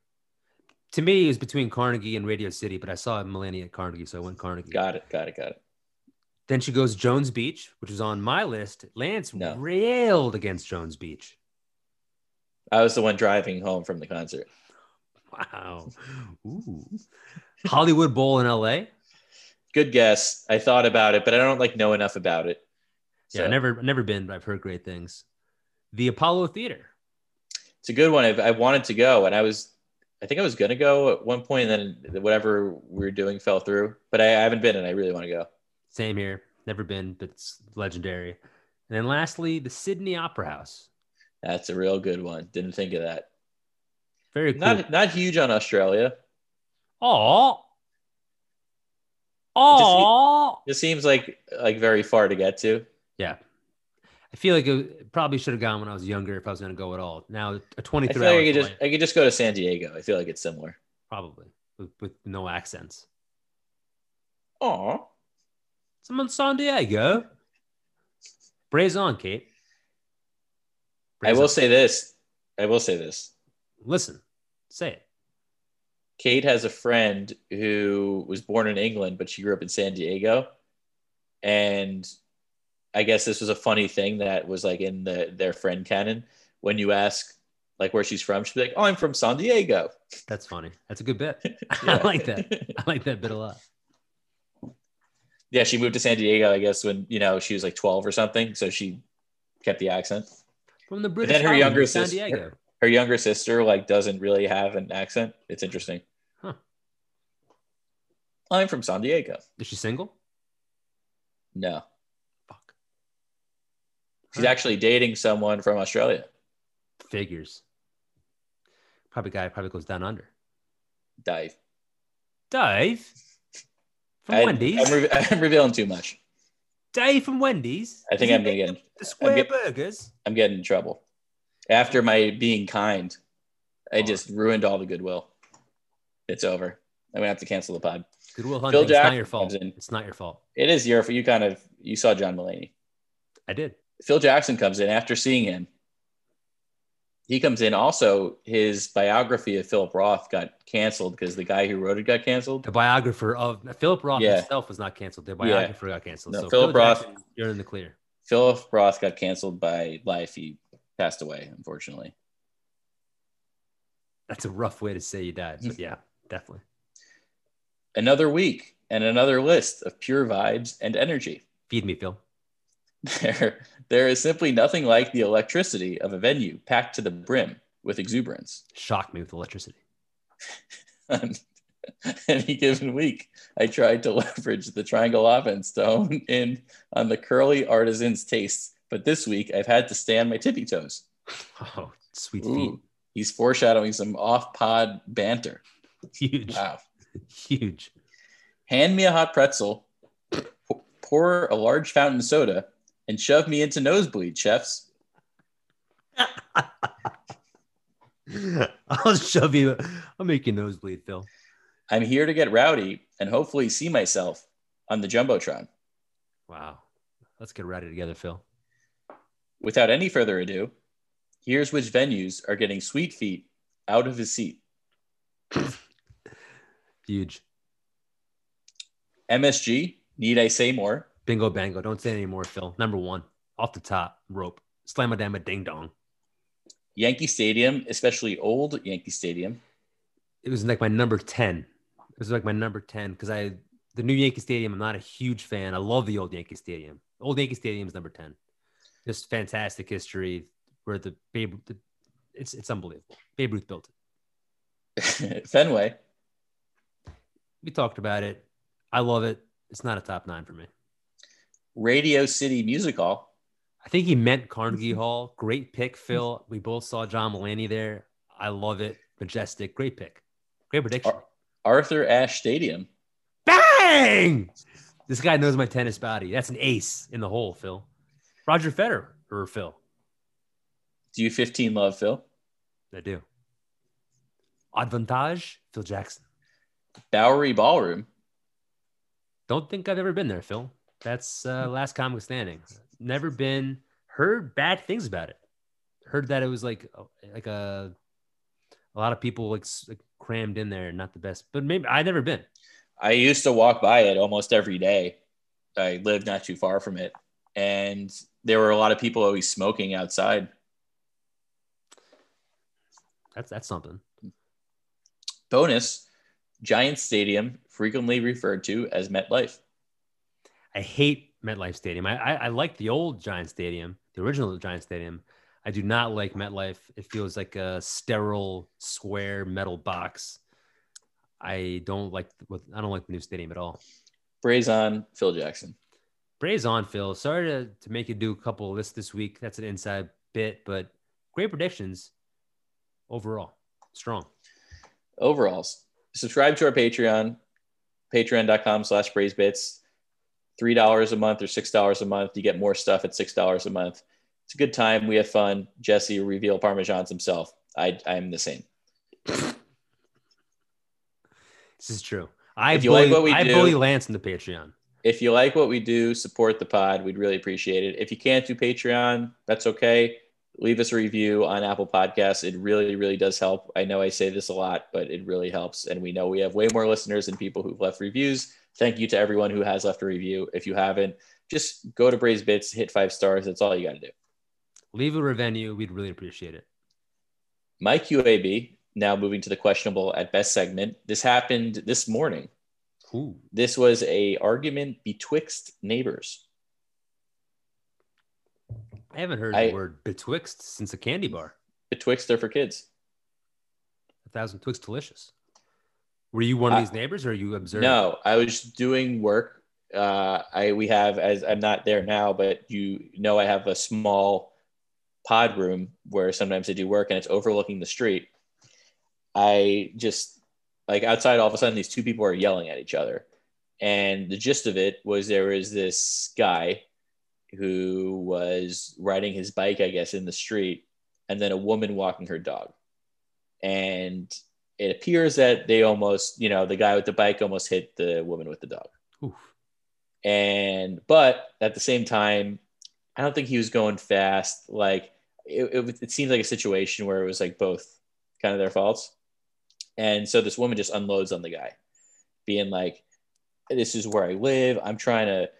To me, it was between Carnegie and Radio City, but I saw Mulaney at Carnegie, so I went Carnegie. Got it, got it, got it. Then she goes Jones Beach, which was on my list. Lance No. railed against Jones Beach. I was the one driving home from the concert. Wow. Ooh. Hollywood Bowl in LA. Good guess. I thought about it, but I don't like know enough about it. Yeah, So, never never been, but I've heard great things. The Apollo Theater. it's a good one. I've, I wanted to go, and I was I think I was gonna go at one point, and then whatever we were doing fell through. But I, I haven't been, and I really want to go. Same here. Never been, but it's legendary. And then lastly, the Sydney Opera House. That's a real good one. Didn't think of that. Very cool. Not not huge on Australia. Oh. Oh. It seems like like very far to get to. Yeah. I feel like it probably should have gone when I was younger if I was going to go at all. Now, a 23 feel like I could just I could just go to San Diego. I feel like it's similar. probably with, with no accents. Oh, someone San Diego. Braze on, Kate. I will on. say this. I will say this. Listen, say it. Kate has a friend who was born in England, but she grew up in San Diego. And I guess this was a funny thing that was like in the their friend canon. When you ask like where she's from, she'd be like, Oh, I'm from San Diego. That's funny. That's a good bit. [LAUGHS] I like that. I like that bit a lot. yeah, she moved to San Diego, I guess, when you know she was like 12 or something. So she kept the accent. From the British then her younger sister- Diego. Her younger sister like doesn't really have an accent. It's interesting. Huh. I'm from San Diego. Is she single? No. She's actually dating someone from Australia. Figures. Probably guy probably goes down under. Dive. Dave from I, Wendy's. I'm, re- [LAUGHS] I'm revealing too much. Dave from Wendy's. I think I'm gonna get. the, square get- burgers. I'm getting in trouble. After my being kind, I just ruined all the goodwill. It's over. I'm gonna have to cancel the pod. Goodwill Hunting. It's not your fault. It's not your fault. It is your. fault. You kind of you saw John Mulaney. I did. Phil Jackson comes in after seeing him. He comes in. Also, his biography of Philip Roth got canceled because the guy who wrote it got canceled. The biographer of Philip Roth Yeah. himself was not canceled. The Yeah. biographer got canceled. No, so Philip Phil Roth- Jackson, you're in the clear. Philip Roth got canceled by life. He passed away, unfortunately. That's a rough way to say you died. But yeah, definitely. Another week and another list of pure vibes and energy. Feed me, Phil. There, there is simply nothing like the electricity of a venue packed to the brim with exuberance. Shock me with electricity. [LAUGHS] Any given week, I tried to leverage the triangle offense to hone in on the curly artisan's tastes, but this week I've had to stay on my tippy toes. Oh, sweet Ooh, he's foreshadowing some off-pod banter. Huge. Wow. Huge. Hand me a hot pretzel, pour a large fountain soda, and shove me into nosebleed, chefs. [LAUGHS] I'll shove you. I'll make your nose bleed, Phil. I'm here to get rowdy and hopefully see myself on the Jumbotron. Wow. Let's get rowdy together, Phil. Without any further ado, here's which venues are getting sweet feet out of his seat. [LAUGHS] Huge. MSG, need I say more? Bingo bango. Don't say any more, Phil. Number one, off the top, rope. Slam a damn a ding dong. Yankee Stadium, especially old Yankee Stadium. It was like my number 10. It was like my number 10 because I, the new Yankee Stadium, I'm not a huge fan. I love the old Yankee Stadium. Old Yankee Stadium is number 10. Just fantastic history where the Babe, the, it's, it's unbelievable. Babe Ruth built it. [LAUGHS] Fenway, We talked about it. I love it. It's not a top nine for me. Radio City Music Hall, I think he meant Carnegie Hall. Great pick, Phil. We both saw John Mulaney there. I love it. Majestic. Great pick. Great prediction. Ar- Arthur Ashe Stadium, Bang! This guy knows my tennis body. That's an ace in the hole, Phil. Roger Federer or Phil. Do you 15 love Phil? I do. Advantage, Phil Jackson. Bowery Ballroom, Don't think I've ever been there, Phil. That's uh, last comic standing. Never been. Heard bad things about it. Heard that it was like like a a lot of people like, like crammed in there, not the best. But maybe I've never been. I used to walk by it almost every day. I lived not too far from it. And there were a lot of people always smoking outside. That's that's something. Bonus Giant Stadium, frequently referred to as MetLife. I hate MetLife Stadium. I, I I like the old Giant Stadium, the original Giant Stadium. I do not like MetLife. It feels like a sterile square metal box. I don't like what I don't like the new stadium at all. Braves on Phil Jackson. Braves on Phil. Sorry to, to make you do a couple of lists this week. That's an inside bit, but great predictions overall. Strong. Overalls. Subscribe to our Patreon, patreon.com slash bits. $3 a month or $6 a month. You get more stuff at $6 a month. It's a good time. We have fun. Jesse reveal Parmesans himself. I, I'm the same. This is true. I If you bully, like what we I do- bully Lance in the Patreon. If you like what we do, support the pod. We'd really appreciate it. If you can't do Patreon, that's okay. Leave us a review on Apple Podcasts. It really, really does help. I know I say this a lot, but it really helps. And we know we have way more listeners and people who've left reviews. Thank you to everyone who has left a review. If you haven't, just go to Braves Bits, hit five stars. That's all you got to do. Leave a review. We'd really appreciate it. My QAB, now moving to the questionable at best segment. This happened this morning. Ooh. This was a argument betwixt neighbors. I haven't heard I- the word betwixt since a candy bar. Betwixt are for kids. A thousand Twix delicious. Were you one of these neighbors or are you observing? No, I was doing work. Uh, I we have as I'm not there now, but you know I have a small pod room where sometimes I do work, and it's overlooking the street. I just like outside, all of a sudden, these two people are yelling at each other, and the gist of it was there was this guy who was riding his bike, I guess, in the street, and then a woman walking her dog, and it appears that they almost, you know, the guy with the bike almost hit the woman with the dog. Oof. And, but at the same time, I don't think he was going fast. Like, it, it, it seems like a situation where it was like both kind of their faults. And so this woman just unloads on the guy, being like, this is where I live. I'm trying to,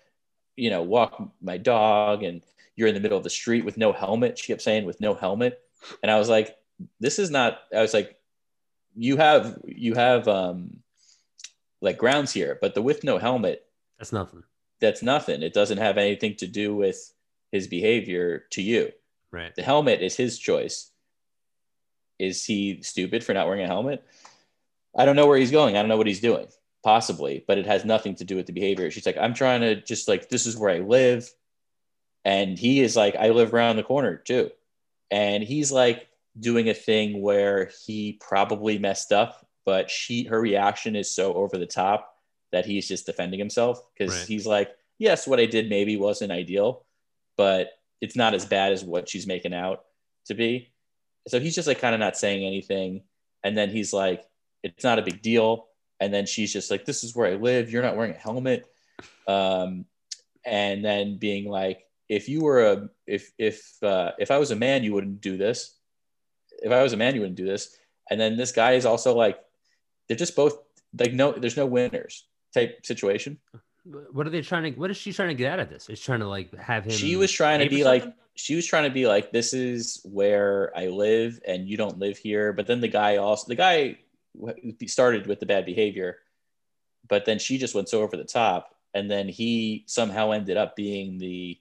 you know, walk my dog, and you're in the middle of the street with no helmet. She kept saying, with no helmet. And I was like, this is not, I was like, you have you have um like grounds here but the with no helmet That's nothing. that's nothing. It doesn't have anything to do with his behavior to you. Right. the helmet is his choice. Is he stupid for not wearing a helmet? I don't know where he's going. I don't know what he's doing possibly but it has nothing to do with the behavior. She's like i'm trying to just like this is where i live. And he is like i live around the corner too. And he's like doing a thing where he probably messed up but she her reaction is so over the top that he's just defending himself. Because Right. he's like yes what i did maybe wasn't ideal but it's not as bad as what she's making out to be. So he's just like kind of not saying anything. And then he's like it's not a big deal. And then she's just like this is where i live. You're not wearing a helmet. Um, and then being like if you were a if if uh, if i was a man you wouldn't do this if i was a man you wouldn't do this and then this guy is also like they're just both like no there's no winners type situation What are they trying to? What is she trying to get out of this? Is trying to like have him? she was trying to be like she was trying to be like this is where i live and you don't live here but then the guy also the guy started with the bad behavior but then she just went so over the top and then he somehow ended up being the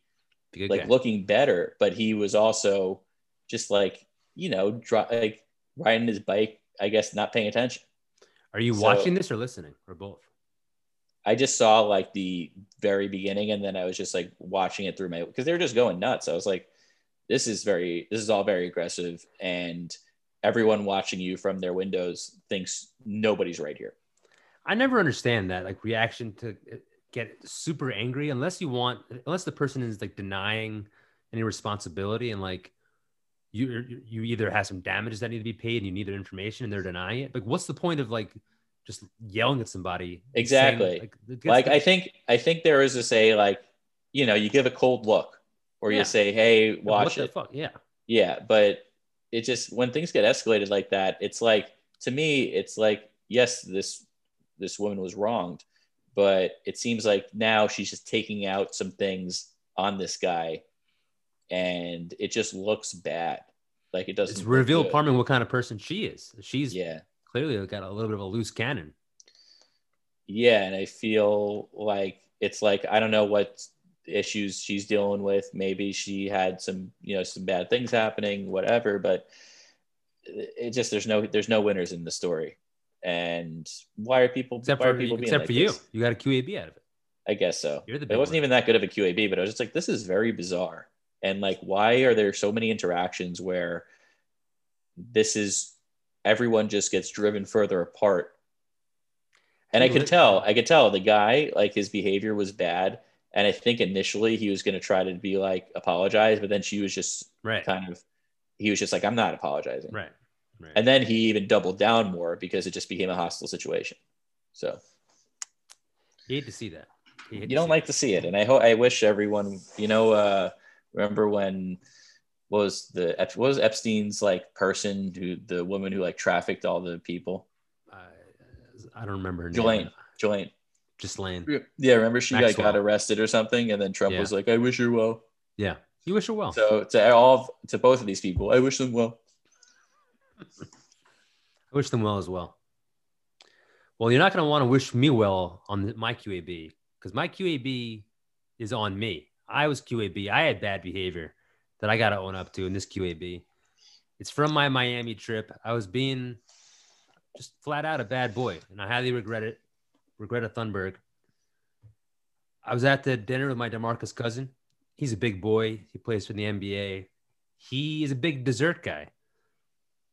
like guy. looking better but he was also just like you know dri- like riding his bike i guess not paying attention Are you so- watching this or listening or both? I just saw like the very beginning and then I was just like watching it through my because they were just going nuts. I was like, this is very this is all very aggressive and everyone watching you from their windows thinks nobody's right here. I never understand that like reaction to uh, get super angry unless you want unless the person is like denying any responsibility and like Er, you you either have some damages that need to be paid and you need their information and they're denying it. Like what's the point of like just yelling at somebody? Exactly. saying, like, Like the- I think I think there is a say like, you know, you give a cold look or Yeah. you say, Hey, what watch the it. fuck? Yeah. Yeah, but it just when things get escalated like that, it's like to me, it's like yes, this this woman was wronged, but it seems like now she's just taking out some things on this guy, and it just looks bad. Like it doesn't It's look revealed good. Parman what kind of person she is. She's Yeah, clearly got a little bit of a loose cannon. yeah, and I feel like it's like I don't know what issues she's dealing with. Maybe she had some, you know, some bad things happening, whatever. But it just there's no there's no winners in the story. And why are people Except why for are people being except like for you, this? you got a QAB out of it. I guess so. You're the it wasn't one. even that good of a QAB, but I was just like, this is very bizarre. And like, why are there so many interactions where this is everyone just gets driven further apart? And I could tell, I could tell the guy, like his behavior was bad. And I think initially he was going to try to be like apologize, but then she was just Right. kind of, he was just like, I'm not apologizing. Right. Right. And then he even doubled down more because it just became a hostile situation. So you hate to see that. hate you don't like to see it and i hope i wish everyone you know uh remember when what was the what was epstein's like person who the woman who like trafficked all the people. I, I don't remember her name. Ghislaine. Ghislaine. Just Lane. yeah remember she like got arrested or something and then trump Yeah. was like i wish her well Yeah. You wish her well. so to all of- to both of these people i wish them well I wish them well as well. Well, you're not going to want to wish me well on my QAB because my QAB is on me. I was QAB. I had bad behavior that I got to own up to in this QAB. It's from my Miami trip. I was being just flat out a bad boy, and I highly regret it. Regret it, Thunberg. I was at the dinner with my Demarcus cousin. He's a big boy. He plays for the NBA. He is a big dessert guy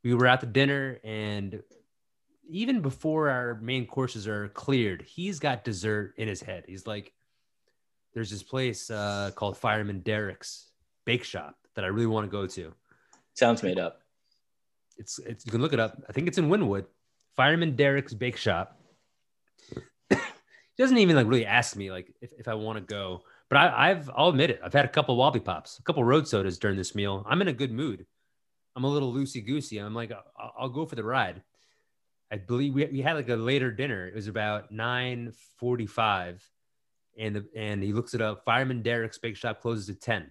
we were at the dinner and even before our main courses are cleared he's got dessert in his head he's like there's this place uh, called fireman derek's bake shop that i really want to go to. Sounds made up. It's, it's you can look it up. I think it's in Wynwood fireman derek's bake shop. [COUGHS] He doesn't even like really ask me like if, if i want to go but I, i've i'll admit it. I've had a couple wobbly pops a couple road sodas during this meal. I'm in a good mood. I'm a little loosey goosey. I'm like, I'll, I'll go for the ride. I believe we, we had like a later dinner. It was about 9:45, and and he looks it up. Fireman Derek's Bake Shop closes at 10,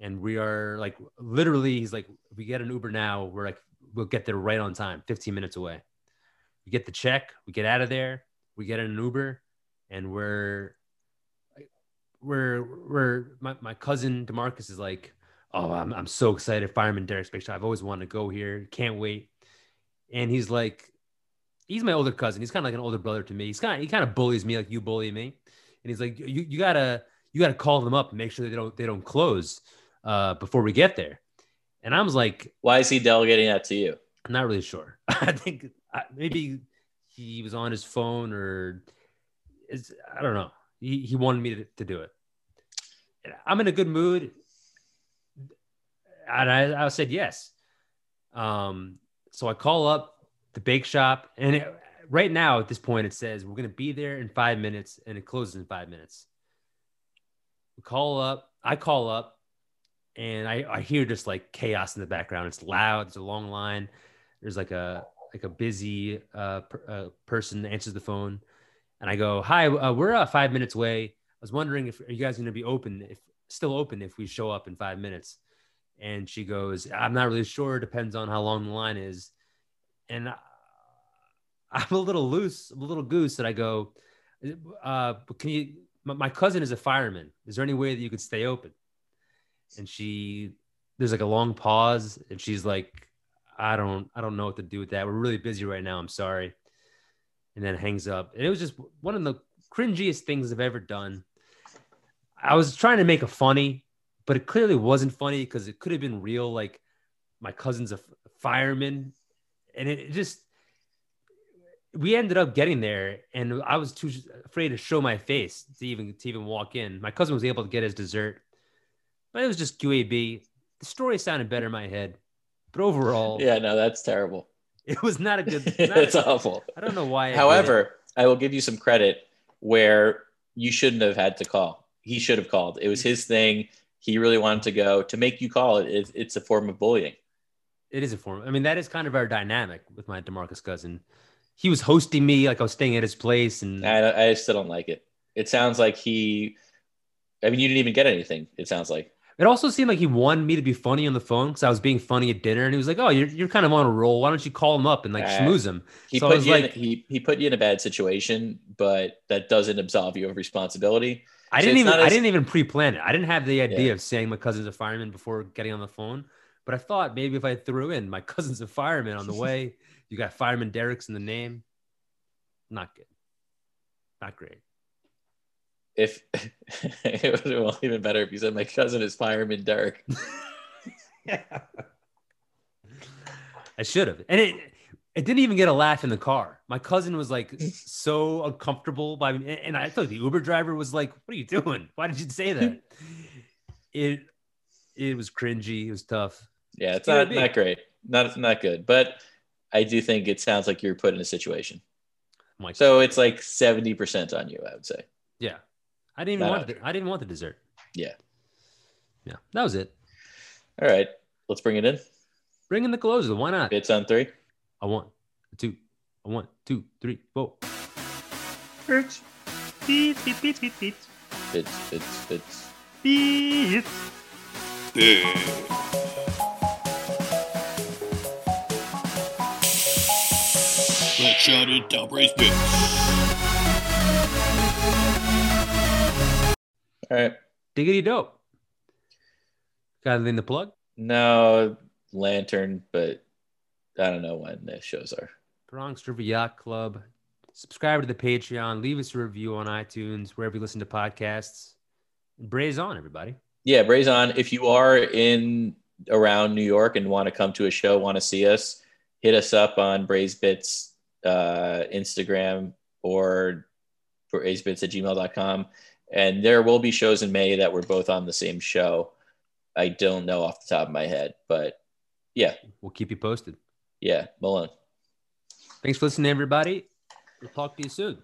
and we are like literally. He's like, we get an Uber now, we're like, we'll get there right on time, 15 minutes away. We get the check, we get out of there, we get an Uber, and we're we're we're my, my cousin Demarcus is like, oh, I'm, I'm so excited. Fireman Derek's Bake Shop. I've always wanted to go here. Can't wait. And he's like, he's my older cousin. He's kind of like an older brother to me. He's kind of, he kind of bullies me like you bully me. And he's like, you, you gotta, you gotta call them up and make sure they don't, they don't close uh, before we get there. And I was like, why is he delegating that to you I'm not really sure. [LAUGHS] I think maybe he was on his phone or is I don't know. He, he wanted me to, to do it. And I'm in a good mood. And I, I said yes. Um, so I call up the bake shop, and it, right now at this point it says we're gonna be there in five minutes, and it closes in five minutes. We call up. I call up, and I, I hear just like chaos in the background. It's loud. It's a long line. There's like a like a busy uh, per, uh, person answers the phone, and I go, "Hi, uh, we're uh, five minutes away. I was wondering if are you guys going to be open, if still open, if we show up in five minutes?" And she goes, "I'm not really sure. Depends on how long the line is." And I'm a little loose, I'm a little goose, and I go, uh, "Can you?" My, cousin is a fireman. Is there any way that you could stay open? And she, there's like a long pause, and she's like, I don't I don't know what to do with that. We're really busy right now. I'm sorry. And then hangs up. And it was just one of the cringiest things I've ever done. I was trying to make it funny, but it clearly wasn't funny because it could have been real. Like my cousin's a fireman, and it, it just we ended up getting there, and I was too afraid to show my face to even to even walk in. My cousin was able to get his dessert, but it was just QAB. The story sounded better in my head, but overall, yeah no that's terrible [LAUGHS] it was not a good. [LAUGHS] not it's a- awful I don't know why. However, I will give you some credit where you shouldn't have had to call. He should have called. It was his thing. He really wanted to go. To make you call it, it it's a form of bullying. it is a form. I mean, that is kind of our dynamic with my Demarcus cousin. He was hosting me like I was staying at his place, and I, I still don't like it. It sounds like he. I mean, you didn't even get anything. It sounds like. it also seemed like he wanted me to be funny on the phone because I was being funny at dinner, and he was like, "Oh, you're you're kind of on a roll. Why don't you call him up and like Uh, schmooze him?" He So put was you like- in, he he put you in a bad situation, but that doesn't absolve you of responsibility. I So didn't even not I didn't even pre-plan it. I didn't have the idea Yeah. of saying my cousin's a fireman before getting on the phone. But I thought maybe if I threw in my [LAUGHS] cousin's a fireman on the [LAUGHS] way, you got fireman Derek's in the name. Not good. Not great. If [LAUGHS] it been even better if you said my cousin is fireman Derek. [LAUGHS] I should have. And it it didn't even get a laugh in the car. My cousin was like so uncomfortable by me. And I thought the Uber driver was like, What are you doing? Why did you say that? [LAUGHS] it it was cringy. It was tough. Yeah, it's It's not not great, not not good. But I do think it sounds like you're put in a situation. I'm like, So it's like seventy percent on you, I would say. yeah. I didn't even want the, I didn't want the dessert. Yeah. Yeah. That was it. All right, let's bring it in. Bring in the closer. Why not? It's on three. A one, a two, a one, two, three, four. It's Beat, beat, beat, beat, beat. it's it's it's Beat. Let's shout it down, brace bits. all right. Diggity dope. Got anything to plug? No lantern, but I don't know when the shows are. Bronx River Yacht Club. Subscribe to the Patreon. Leave us a review on iTunes, wherever you listen to podcasts. Braze on, everybody. Yeah, Braze on. If you are in around New York and want to come to a show, want to see us, hit us up on Braze Bits uh, Instagram or brazebits at gmail.com. And there will be shows in May that we're both on the same show. I don't know off the top of my head, but yeah, We'll keep you posted. yeah, Malone. Thanks for listening, everybody. We'll talk to you soon.